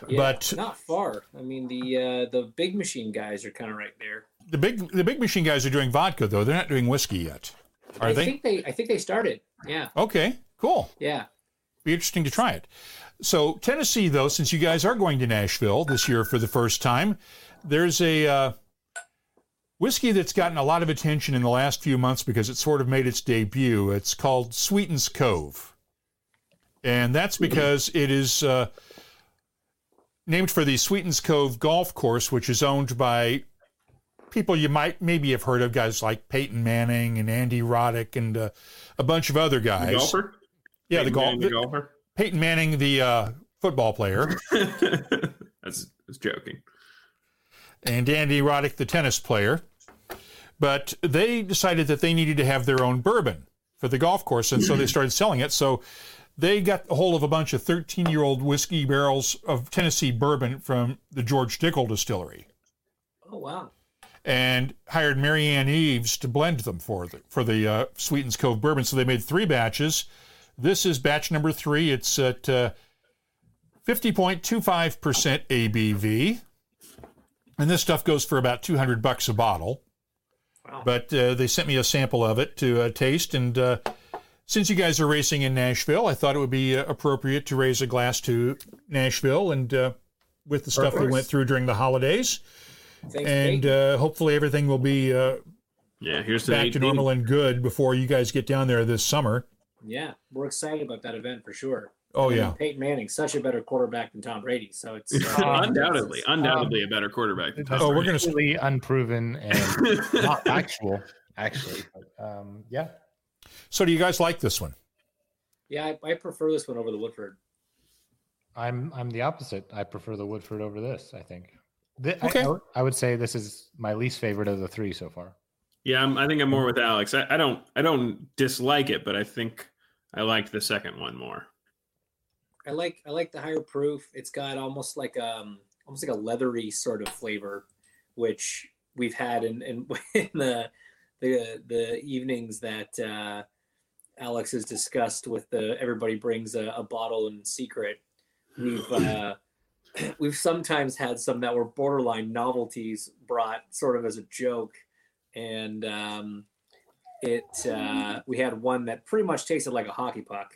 Yeah, But not far. I mean, the uh, the big machine guys are kind of right there. the big the big machine guys are doing vodka though. They're not doing whiskey yet. Are I they? think they. I think they started. Yeah, Okay, cool. yeah. Be interesting to try it. So Tennessee, though, since you guys are going to Nashville this year for the first time, there's a uh, whiskey that's gotten a lot of attention in the last few months because it sort of made its debut. It's called Sweetens Cove, and that's because it is uh, named for the Sweetens Cove Golf Course, which is owned by people you might maybe have heard of, guys like Peyton Manning and Andy Roddick and uh, a bunch of other guys. The golfer? Yeah, Peyton the, the golfer. Peyton Manning, the uh, football player, That's was joking. And Andy Roddick, the tennis player. But they decided that they needed to have their own bourbon for the golf course, and so they started selling it. So they got a hold of a bunch of 13 year old whiskey barrels of Tennessee bourbon from the George Dickel distillery Oh wow. and hired Marianne Eaves to blend them for the for the uh, Sweetens Cove bourbon. So they made three batches. This is batch number three. It's at uh, 50.25% ABV. And this stuff goes for about 200 bucks a bottle. Wow. But uh, they sent me a sample of it to uh, taste. And uh, since you guys are racing in Nashville, I thought it would be uh, appropriate to raise a glass to Nashville and uh, with the stuff we went through during the holidays. Thanks, And uh, hopefully everything will be uh, Yeah, here's back to 18. normal and good before you guys get down there this summer. yeah, we're excited about that event for sure. Oh, I mean, yeah. Peyton Manning, such a better quarterback than Tom Brady. So it's uh, undoubtedly, undoubtedly a better quarterback. Than Tom Oh, we're going to. Completely unproven and not actual, actually. But, um, yeah. So, do you guys like this one? yeah, I, I prefer this one over the Woodford. I'm I'm the opposite. I prefer the Woodford over this. I think. Th- I- Okay. I, would- I would say this is my least favorite of the three so far. Yeah, I'm, I think I'm more with Alex. I, I don't, I don't dislike it, but I think I liked the second one more. I like I like the higher proof. It's got almost like um almost like a leathery sort of flavor, which we've had in in, in the the the evenings that uh, Alex has discussed with the everybody brings a, a bottle in secret. We've uh, we've sometimes had some that were borderline novelties brought sort of as a joke, and um, it uh, we had one that pretty much tasted like a hockey puck.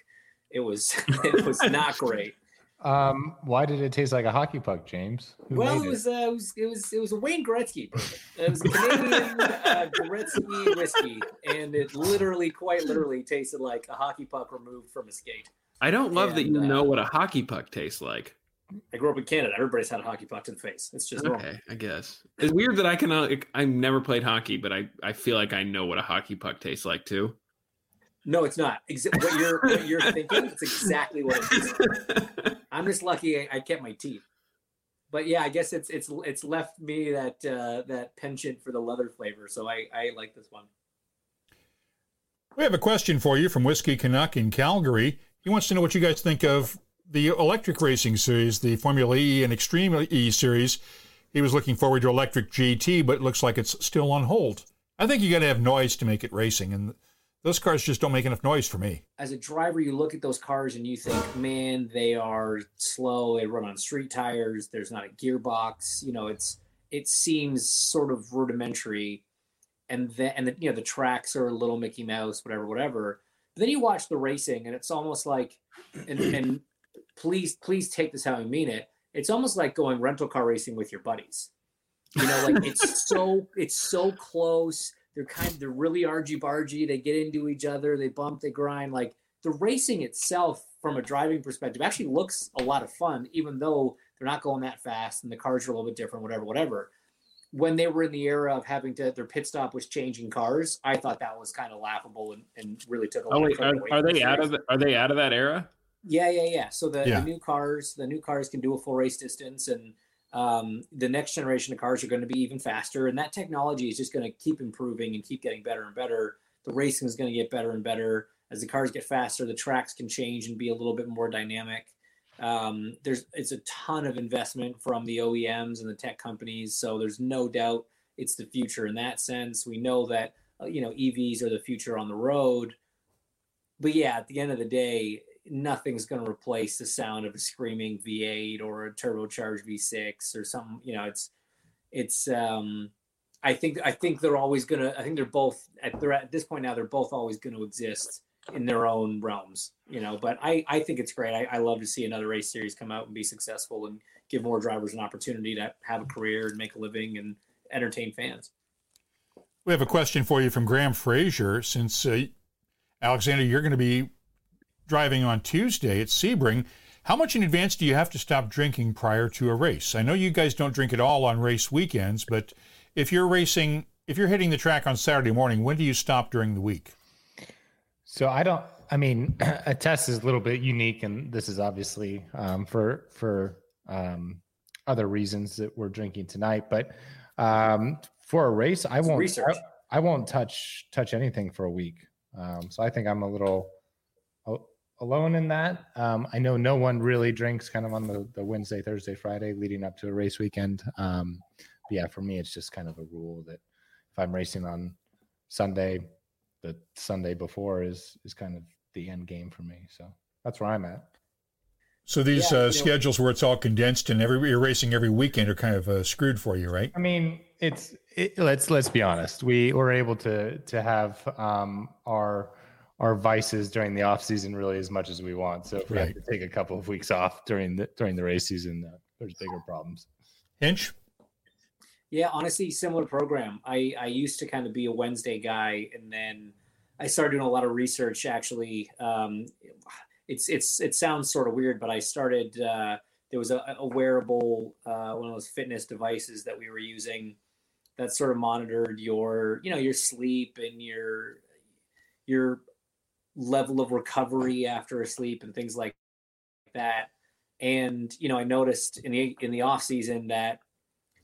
It was it was not great. Um, why did it taste like a hockey puck, James? Who well, it was, uh, it was it was it was a Wayne Gretzky bourbon. It was Canadian uh, Gretzky whiskey, and it literally, quite literally, tasted like a hockey puck removed from a skate. I don't love that you uh, know what a hockey puck tastes like. I grew up in Canada. Everybody's had a hockey puck to the face. It's just normal. Okay, I guess it's weird that I can. Uh, I've never played hockey, but I, I feel like I know what a hockey puck tastes like too. No, it's not. Exa- what you're what you're thinking, it's exactly what it is. I'm just lucky I, I kept my teeth. But yeah, I guess it's it's it's left me that uh, that penchant for the leather flavor. So I I like this one. We have a question for you from Whiskey Canuck in Calgary. He wants to know what you guys think of the electric racing series, the Formula E and Extreme E series. He was looking forward to electric GT, but it looks like it's still on hold. I think you got to have noise to make it racing, and those cars just don't make enough noise for me. as a driver, you look at those cars and you think, man, they are slow. They run on street tires. There's not a gearbox. You know, it's it seems sort of rudimentary, and then and the, you know the tracks are a little Mickey Mouse, whatever, whatever. But then you watch the racing, and it's almost like, and, and please, please take this how I mean it. It's almost like going rental car racing with your buddies. You know, like it's so it's so close. They're kind of, they're really argy bargy. They get into each other. They bump. They grind. Like the racing itself, from a driving perspective, actually looks a lot of fun, even though they're not going that fast and the cars are a little bit different. Whatever, whatever. When they were in the era of having to, their pit stop was changing cars. I thought that was kind of laughable and, and really took a lot Oh of wait, are, are they out of the, are they out of that era? Yeah, yeah, yeah. So the, Yeah. the new cars, the new cars can do a full race distance, and um, the next generation of cars are going to be even faster. And that technology is just going to keep improving and keep getting better and better. The racing is going to get better and better as the cars get faster. The tracks can change and be a little bit more dynamic. Um, there's it's a ton of investment from the OEMs and the tech companies, so there's no doubt it's the future in that sense. We know that uh, you know EVs are the future on the road but yeah, at the end of the day, nothing's going to replace the sound of a screaming V8 or a turbocharged V6 or something. You know, it's it's. um I think I think they're always gonna. I think they're both at they're at this point now. They're both always going to exist in their own realms. You know, but I I think it's great. I, I love to see another race series come out and be successful and give more drivers an opportunity to have a career and make a living and entertain fans. We have a question for you from Graham Frazier. Since uh, Alexander, you're going to be driving on Tuesday at Sebring, how much in advance do you have to stop drinking prior to a race? I know you guys don't drink at all on race weekends, but if you're racing, if you're hitting the track on Saturday morning, when do you stop during the week? So I don't. I mean, a test is a little bit unique, and this is obviously um, for for um, other reasons that we're drinking tonight. But um, for a race, I won't. research. I, I won't touch touch anything for a week. Um, so I think I'm a little al- alone in that. Um, I know no one really drinks kind of on the, the Wednesday, Thursday, Friday leading up to a race weekend. Um, but yeah, for me, it's just kind of a rule that if I'm racing on Sunday, the Sunday before is is kind of the end game for me. So that's where I'm at. So these Yeah, uh, you know- schedules where it's all condensed and every you're racing every weekend are kind of uh, screwed for you, right? I mean, it's it, let's let's be honest. We were able to to have um, our our vices during the off season really as much as we want. So if we Right. have to take a couple of weeks off during the during the race season, uh, there's bigger problems. Hinch. Yeah, honestly, similar program. I I used to kind of be a Wednesday guy, and then I started doing a lot of research. Actually, um, it's it's it sounds sort of weird, but I started. Uh, there was a, a wearable, uh, one of those fitness devices that we were using, that sort of monitored your, you know, your sleep and your your level of recovery after a sleep and things like that. And you know, I noticed in the in the off season that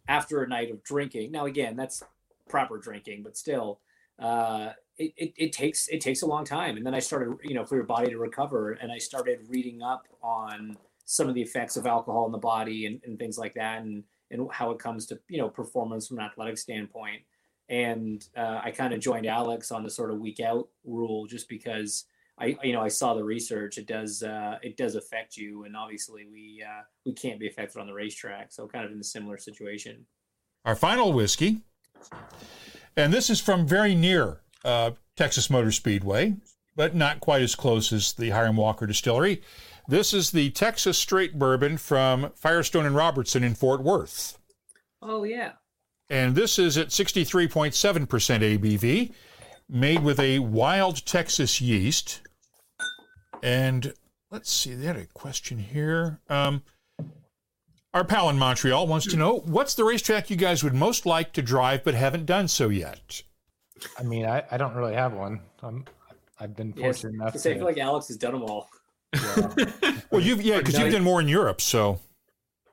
after a night of drinking. Now, again, that's proper drinking, but still, uh, it, it, it takes it takes a long time. And then I started, you know, for your body to recover, and I started reading up on some of the effects of alcohol in the body and, and things like that, and and how it comes to you know performance from an athletic standpoint. And uh, I kind of joined Alex on the sort of week out rule, just because I you know I saw the research. It does uh, it does affect you, and obviously we uh, we can't be affected on the racetrack. So kind of in a similar situation. Our final whiskey, and this is from very near uh, Texas Motor Speedway, but not quite as close as the Hiram Walker Distillery. This is the Texas Straight Bourbon from Firestone and Robertson in Fort Worth. Oh yeah. And this is at 63.7% ABV, made with a wild Texas yeast. And let's see, they had a question here. Um, our pal in Montreal wants to know what's the racetrack you guys would most like to drive but haven't done so yet? I mean, I, I don't really have one. I'm I've been Yes. fortunate enough I say, I feel like Alex has done them all. Well, you've yeah, because you've done more in Europe, so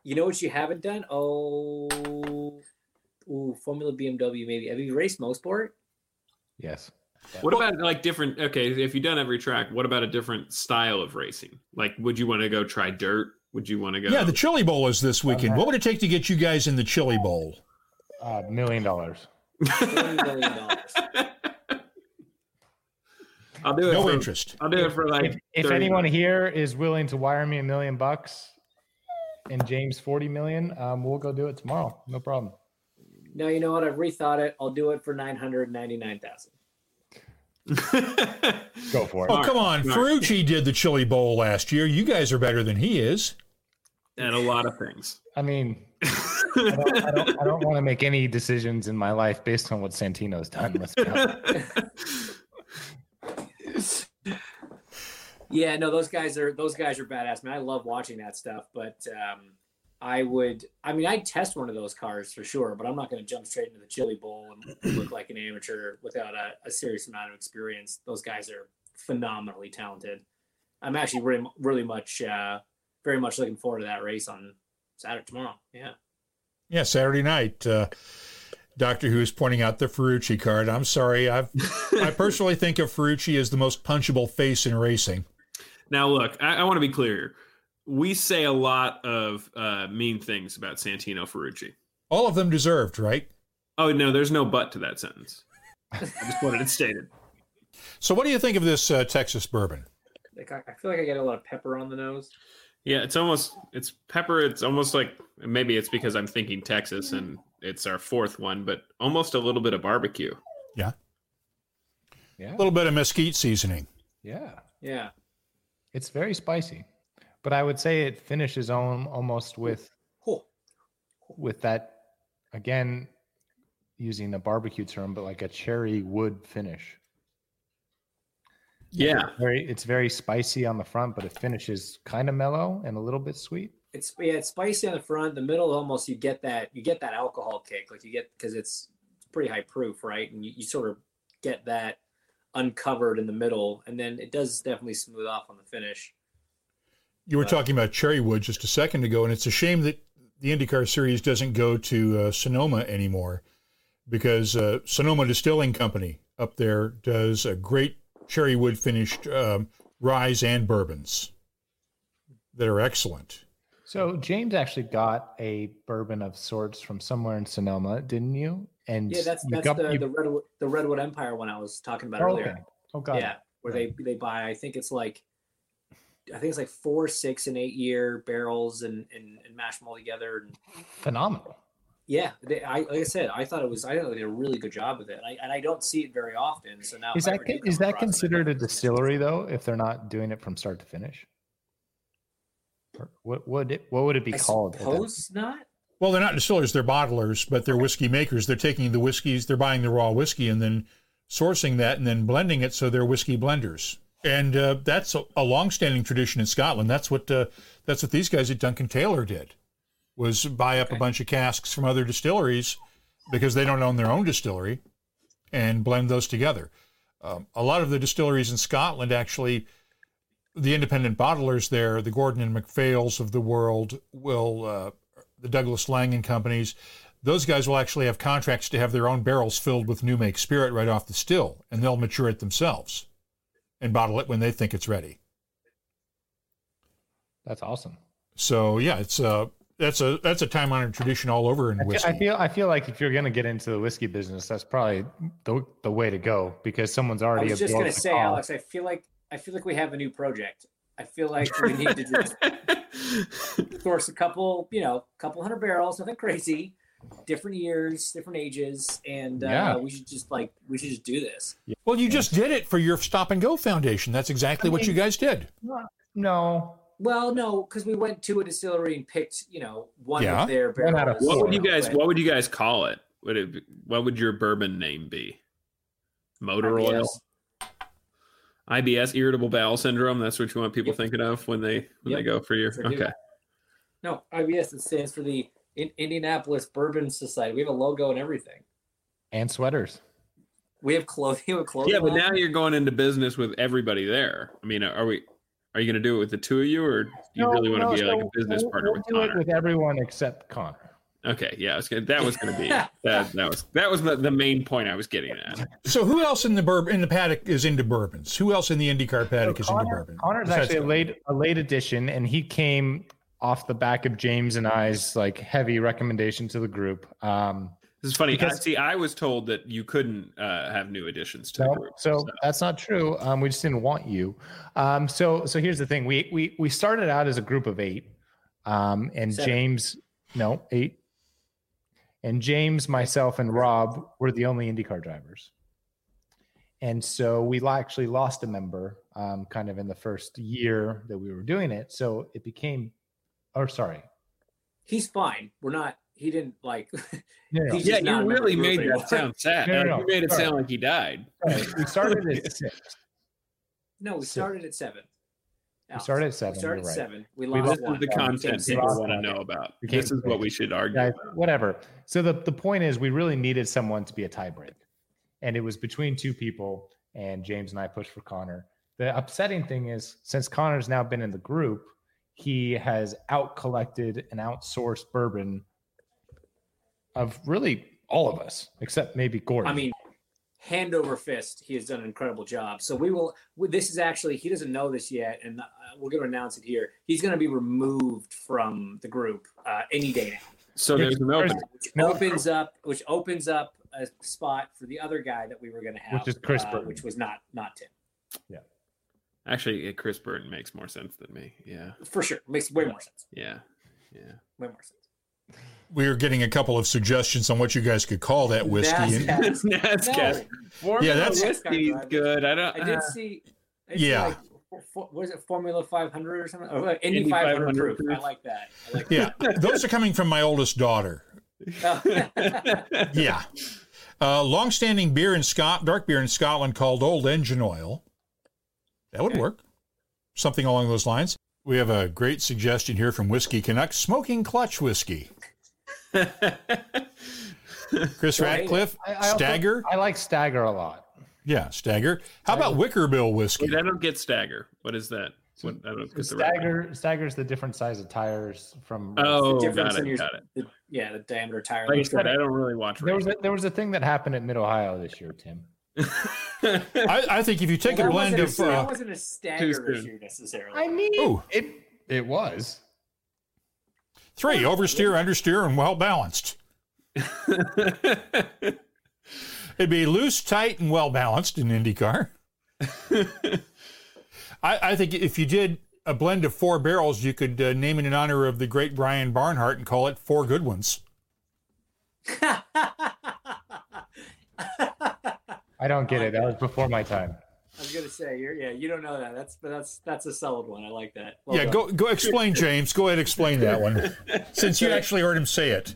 You know what you haven't done? Oh, ooh, Formula BMW maybe. Have you raced Mosport? yes. What about like different? Okay, if you've done every track, what about a different style of racing? Like, would you want to go try dirt? Would you want to go? yeah, the Chili Bowl is this weekend. What would it take to get you guys in the Chili Bowl? Uh, million dollars. $20 million. I'll do it. No for, interest. I'll do it for like. If, if 30 anyone here is willing to wire me a million bucks and James 40 million, um, we'll go do it tomorrow. No problem. No, you know what? I've rethought it. I'll do it for nine hundred ninety nine thousand. Go for it. Oh, come on. Smart. Ferrucci did the Chili Bowl last year. You guys are better than he is. and a lot of things. I mean, I don't, I don't, I don't want to make any decisions in my life based on what Santino's done. Let's. Yeah, no, those guys are those guys are badass. Man, I love watching that stuff. But um, I would, I mean, I'd test one of those cars for sure. But I'm not going to jump straight into the Chili Bowl and look like an amateur without a, a serious amount of experience. Those guys are phenomenally talented. I'm actually really, really much, uh, very much looking forward to that race on Saturday tomorrow. Yeah. Yeah, Saturday night. Uh, Doctor Who is pointing out the Ferrucci card. I'm sorry. I've, I personally think of Ferrucci as the most punchable face in racing. Now, look, I, I want to be clear. Here. We say a lot of uh, mean things about Santino Ferrucci. All of them deserved, right? Oh no, there's no but to that sentence. I just wanted it stated. So, what do you think of this uh, Texas bourbon? Like, I I feel like I get a lot of pepper on the nose. Yeah, it's almost it's pepper. It's almost like maybe it's because I'm thinking Texas and it's our fourth one, but almost a little bit of barbecue. Yeah. Yeah. A little bit of mesquite seasoning. Yeah. Yeah. It's very spicy, but I would say it finishes on almost with Oh, with that again using the barbecue term, but like a cherry wood finish. Yeah, Very, it's very spicy on the front, but it finishes kind of mellow and a little bit sweet. It's yeah, it's spicy on the front. The middle, almost you get that you get that alcohol kick, like you get because it's, it's pretty high proof, right? And you, you sort of get that uncovered in the middle, and then it does definitely smooth off on the finish. You were But- talking about Cherrywood just a second ago, and it's a shame that the IndyCar series doesn't go to uh, Sonoma anymore because uh, Sonoma Distilling Company up there does a great Cherrywood finished um, ryes and bourbons that are excellent. So James actually got a bourbon of sorts from somewhere in Sonoma, didn't you? And Yeah, that's that's got- the, you- the redwood the redwood empire one I was talking about oh, earlier. okay. Oh god. yeah, where they they buy. I think it's like, I think it's like four, six, and eight year barrels and and, and mash them all together. And Phenomenal. yeah, they, I like I said, I thought it was. I thought they did a really good job with it. And I, and I don't see it very often. So now, Is if I that ever do con- come is that across it, I considered a distillery though? If they're not doing it from start to finish, Or what would it what would it be I called? at suppose not. Well, they're not distillers; they're bottlers, but they're whiskey makers. They're taking the whiskeys, they're buying the raw whiskey, and then sourcing that, and then blending it. So they're whiskey blenders, and uh, that's a, a long-standing tradition in Scotland. That's what uh, that's what these guys at Duncan Taylor did, was buy up a bunch of casks from other distilleries because they don't own their own distillery, and blend those together. Um, a lot of the distilleries in Scotland actually. The independent bottlers there, the Gordon and MacPhails of the world, will uh, the Douglas Laing and companies, those guys will actually have contracts to have their own barrels filled with new make spirit right off the still, and they'll mature it themselves and bottle it when they think it's ready. That's awesome. So yeah, it's a that's a that's a time honored tradition all over in I feel, whiskey. I feel I feel like if you're gonna get into the whiskey business, that's probably the the way to go because someone's already. I already. was just gonna say, cost. Alex. I feel like I feel like we have a new project. I feel like we need to just source a couple, you know, couple hundred barrels, nothing crazy, different years, different ages, and uh, Yeah. we should just like we should just do this. well, you just did it for your Stop and Go Foundation. That's exactly what you guys did. No, Well, no, because we went to a distillery and picked, you know, one Yeah. of their One out of barrels. What would you guys What would you guys call it? Would it? be- What would your bourbon name be? Motor oil. IBS. IBS, irritable bowel syndrome. That's what you want people Yep. thinking of when they when they go for your. Okay. No, IBS. It stands for the In- Indianapolis Bourbon Society. We have a logo and everything. and sweaters. We have clothing. We have clothing. Yeah, but line. now you're going into business with everybody there. I mean, are we? Are you going to do it with the two of you, or do you No, really want to be so like a business we'll- partner we'll with do it Connor? with everyone except Connor. Okay, yeah, was gonna, that was going to be that. That was that was the, the main point I was getting at. So who else in the bourbon in the paddock is into bourbons? Who else in the IndyCar paddock is into Connor, bourbon? Connor's Besides actually a late a late addition, and he came off the back of James and I's like heavy recommendation to the group. Um, This is funny. I, see, I was told that you couldn't uh, have new additions to the group. so that's not true. Um, we just didn't want you. Um, so so here's the thing. We we we started out as a group of eight, um, and Seven. James, no eight, and James, myself, and Rob were the only IndyCar drivers. And so we actually lost a member, um, kind of in the first year that we were doing it. So it became, or sorry, he's fine. We're not. He didn't like. No, no, yeah, just not a you really of the made anymore. that sound sad. No, no, no. You made it Sorry. sound like he died. Sorry, we started at six. No, we Six. started at seven. We started at seven. We started you're at right. seven. We We lost This one. the content Six. people want to know about. Became This is what we should argue. Guys, about. whatever. So the, the point is, we really needed someone to be a tiebreak, and it was between two people. And James and I pushed for Connor. The upsetting thing is, since Connor's now been in the group, he has out collected and outsourced bourbon of really all of us, except maybe Gordon. I mean, hand over fist, he has done an incredible job. So we will. This is actually he doesn't know this yet, and uh, we're going to announce it here. He's going to be removed from the group uh, any day now, So there's an open. which opens up which opens up a spot for the other guy that we were going to have, Which is Chris uh, Burton. which was not not Tim Actually, Chris Burton makes more sense than me. Yeah, for sure. Makes way more sense. yeah, yeah. Way more sense. We are getting a couple of suggestions on what you guys could call that whiskey. and- NASCAR. NASCAR. Formula Yeah, that's- whiskey's good. I don't. I did uh, see. I did see, Yeah. Like, for, for, was it Formula 500 or something? Or, uh, Indy, Indy 500, 500 proof. proof. I like that. I like yeah, those are coming from my oldest daughter. that. Yeah. Uh, long-standing beer in Scot, dark beer in Scotland called Old Engine Oil. That would Okay. work. Something along those lines. We have a great suggestion here from Whiskey Canucks smoking clutch whiskey. Chris Radcliffe, Ratcliffe, I, I also- Stagger. I like Stagger a lot. Yeah, Stagger. How about Wickerbill whiskey? Wait, I don't get stagger. What is that? What, I don't So get the right- Stagger Stagger's the different size of tires from. Oh, the got it. in your, Got it. The, yeah, the diameter tire. Like I said, I don't really watch. there was a, there was a thing that happened at Mid Ohio this year, Tim. I, I think if you take that a blend of. a, that Uh, wasn't a stagger issue necessarily. I mean, Ooh. it it was. Three, oversteer, understeer, and well balanced. It'd be loose, tight, and well balanced in IndyCar. I, I think if you did a blend of four barrels, you could uh, name it in honor of the great Brian Barnhart and call it Four Good Ones. I don't get it. That was before my time. I was gonna say, you're, yeah, you don't know that. That's but that's that's a solid one. I like that. Well yeah, done. go go explain, James. Go ahead, and explain that one, since you actually heard him say it.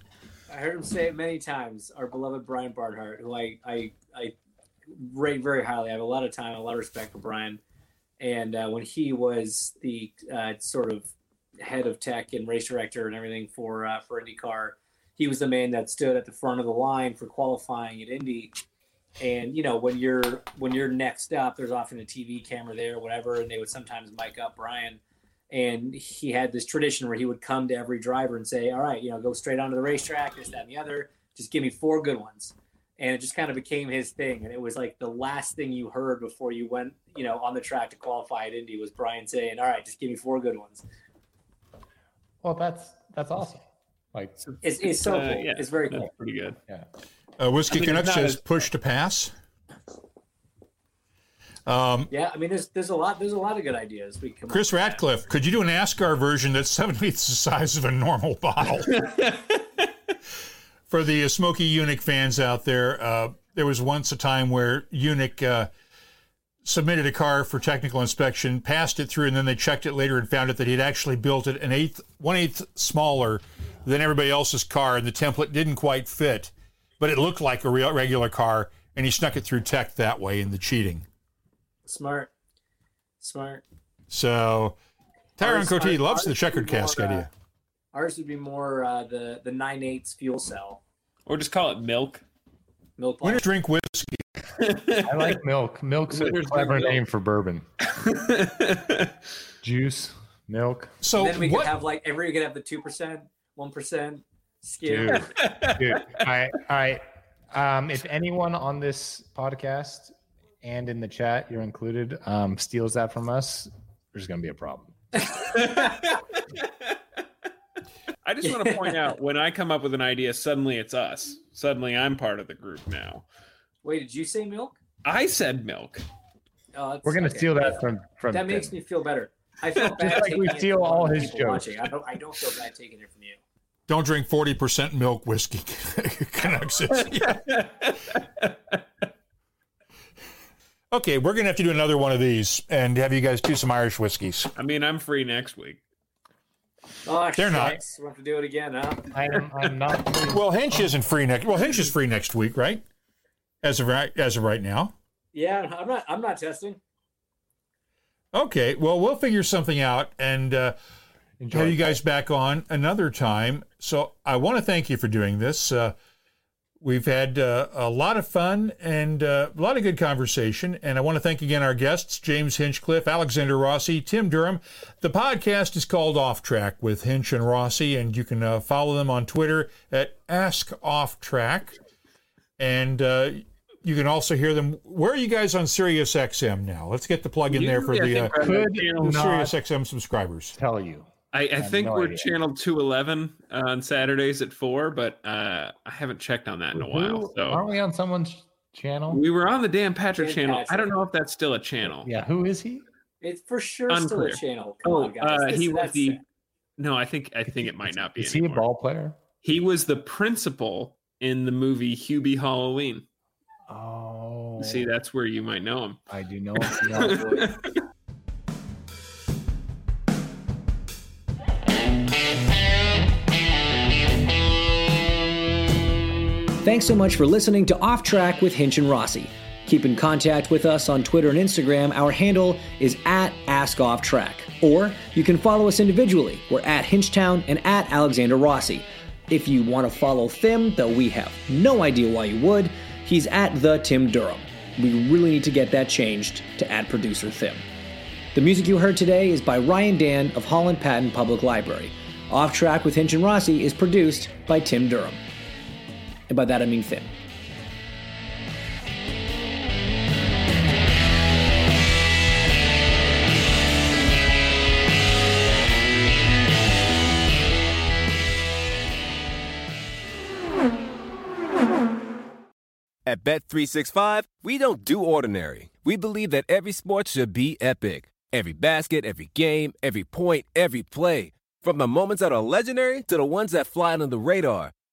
I heard him say it many times. Our beloved Brian Barnhart, who I I I rate very highly. I have a lot of time, a lot of respect for Brian. And uh, when he was the uh, sort of head of tech and race director and everything for uh, for IndyCar, he was the man that stood at the front of the line for qualifying at Indy. And you know when you're when you're next up, there's often a TV camera there, or whatever, and they would sometimes mic up Brian and he had this tradition where he would come to every driver and say, "All right, you know, go straight onto the racetrack, this, that, and the other. Just give me four good ones." And it just kind of became his thing, and it was like the last thing you heard before you went, you know, on the track to qualify at Indy was Brian saying, "All right, just give me four good ones." Well, that's that's awesome. Like, It's, it's so Uh, cool. yeah, it's very cool. pretty good. yeah. Uh, Whiskey I mean, Canuck it's not says push to pass. Um, Yeah, I mean, there's there's a lot there's a lot of good ideas. We come Chris. Ratcliffe, could you do an NASCAR version that's seven eighths the size of a normal bottle? For the uh, Smokey Yunick fans out there, uh, there was once a time where Yunick uh, submitted a car for technical inspection, passed it through, and then they checked it later and found out that he'd actually built it an eighth, one eighth smaller than everybody else's car, and the template didn't quite fit, but it looked like a real regular car, and he snuck it through tech that way in the cheating. Smart, smart. So Tyron Ours- Cote loves the checkered would be more, cask uh, idea. Ours would be more uh, the the nine eighths fuel cell Or just call it milk. milk. Winners line. drink whiskey. I like milk. Milk's a clever milk. name for bourbon. Juice, milk. So then we what? could have like every we could have the two percent, one percent skim. Dude, dude. All right, all right. Um, if anyone on this podcast and in the chat, you're included, um, steals that from us, there's going to be a problem. I just want to point out when I come up with an idea, suddenly it's us. Suddenly I'm part of the group now. Wait, did you say milk? I said milk. Oh, We're going to okay. steal that from from. That makes Tim. me feel better. I feel bad like we taking steal all his jokes. I don't. I don't feel bad taking it from you. Don't drink forty percent milk whiskey. Canuck says. okay, we're gonna have to do another one of these and have you guys do some Irish whiskeys. I mean, I'm free next week. Oh, They're not. shucks. We'll have to do it again, huh? I am. I'm not. free. Well, Hinch isn't free next. Well, Hinch is free next week, right? As of right as of right now. Yeah, I'm not. I'm not testing. Okay, well, we'll figure something out and uh, Enjoy. have you guys back on another time. So I want to thank you for doing this. Uh, we've had uh, a lot of fun and uh, a lot of good conversation. And I want to thank again our guests, James Hinchcliffe, Alexander Rossi, Tim Durham. The podcast is called Off Track with Hinch and Rossi, and you can uh, follow them on Twitter at Ask Off Track. And uh, you can also hear them. Where are you guys on Sirius XM now? Let's get the plug in there for the, I uh, think we're on Could channel- the Sirius XM subscribers. tell you. I, I have think no we're idea. channel 211 on Saturdays at 4, but uh, I haven't checked on that in a while. So aren't we on someone's channel? we were on the Dan Patrick Dan channel. I don't know if that's still a channel. Yeah, who is he? It's for sure still a channel. Come Oh, on, guys. uh, This- he was that's- the. No, I think I think it might not be. Is he a ball player? He was the principal in the movie Hubie Halloween. Oh, See, that's where you might know him. I do know. know. Thanks so much for listening to Off Track with Hinch and Rossi. Keep in contact with us on Twitter and Instagram. Our handle is at AskOffTrack. Or you can follow us individually. We're at Hinchtown and at Alexander Rossi. If you want to follow Thim, though we have no idea why you would, he's at the Tim Durham. We really need to get that changed to at producer Thim. The music you heard today is by Ryan Dan of Holland Patton Public Library. Off Track with Hinch and Rossi is produced by Tim Durham. And by that I mean Thim. At Bet365, we don't do ordinary. We believe that every sport should be epic. Every basket, every game, every point, every play. From the moments that are legendary to the ones that fly under the radar.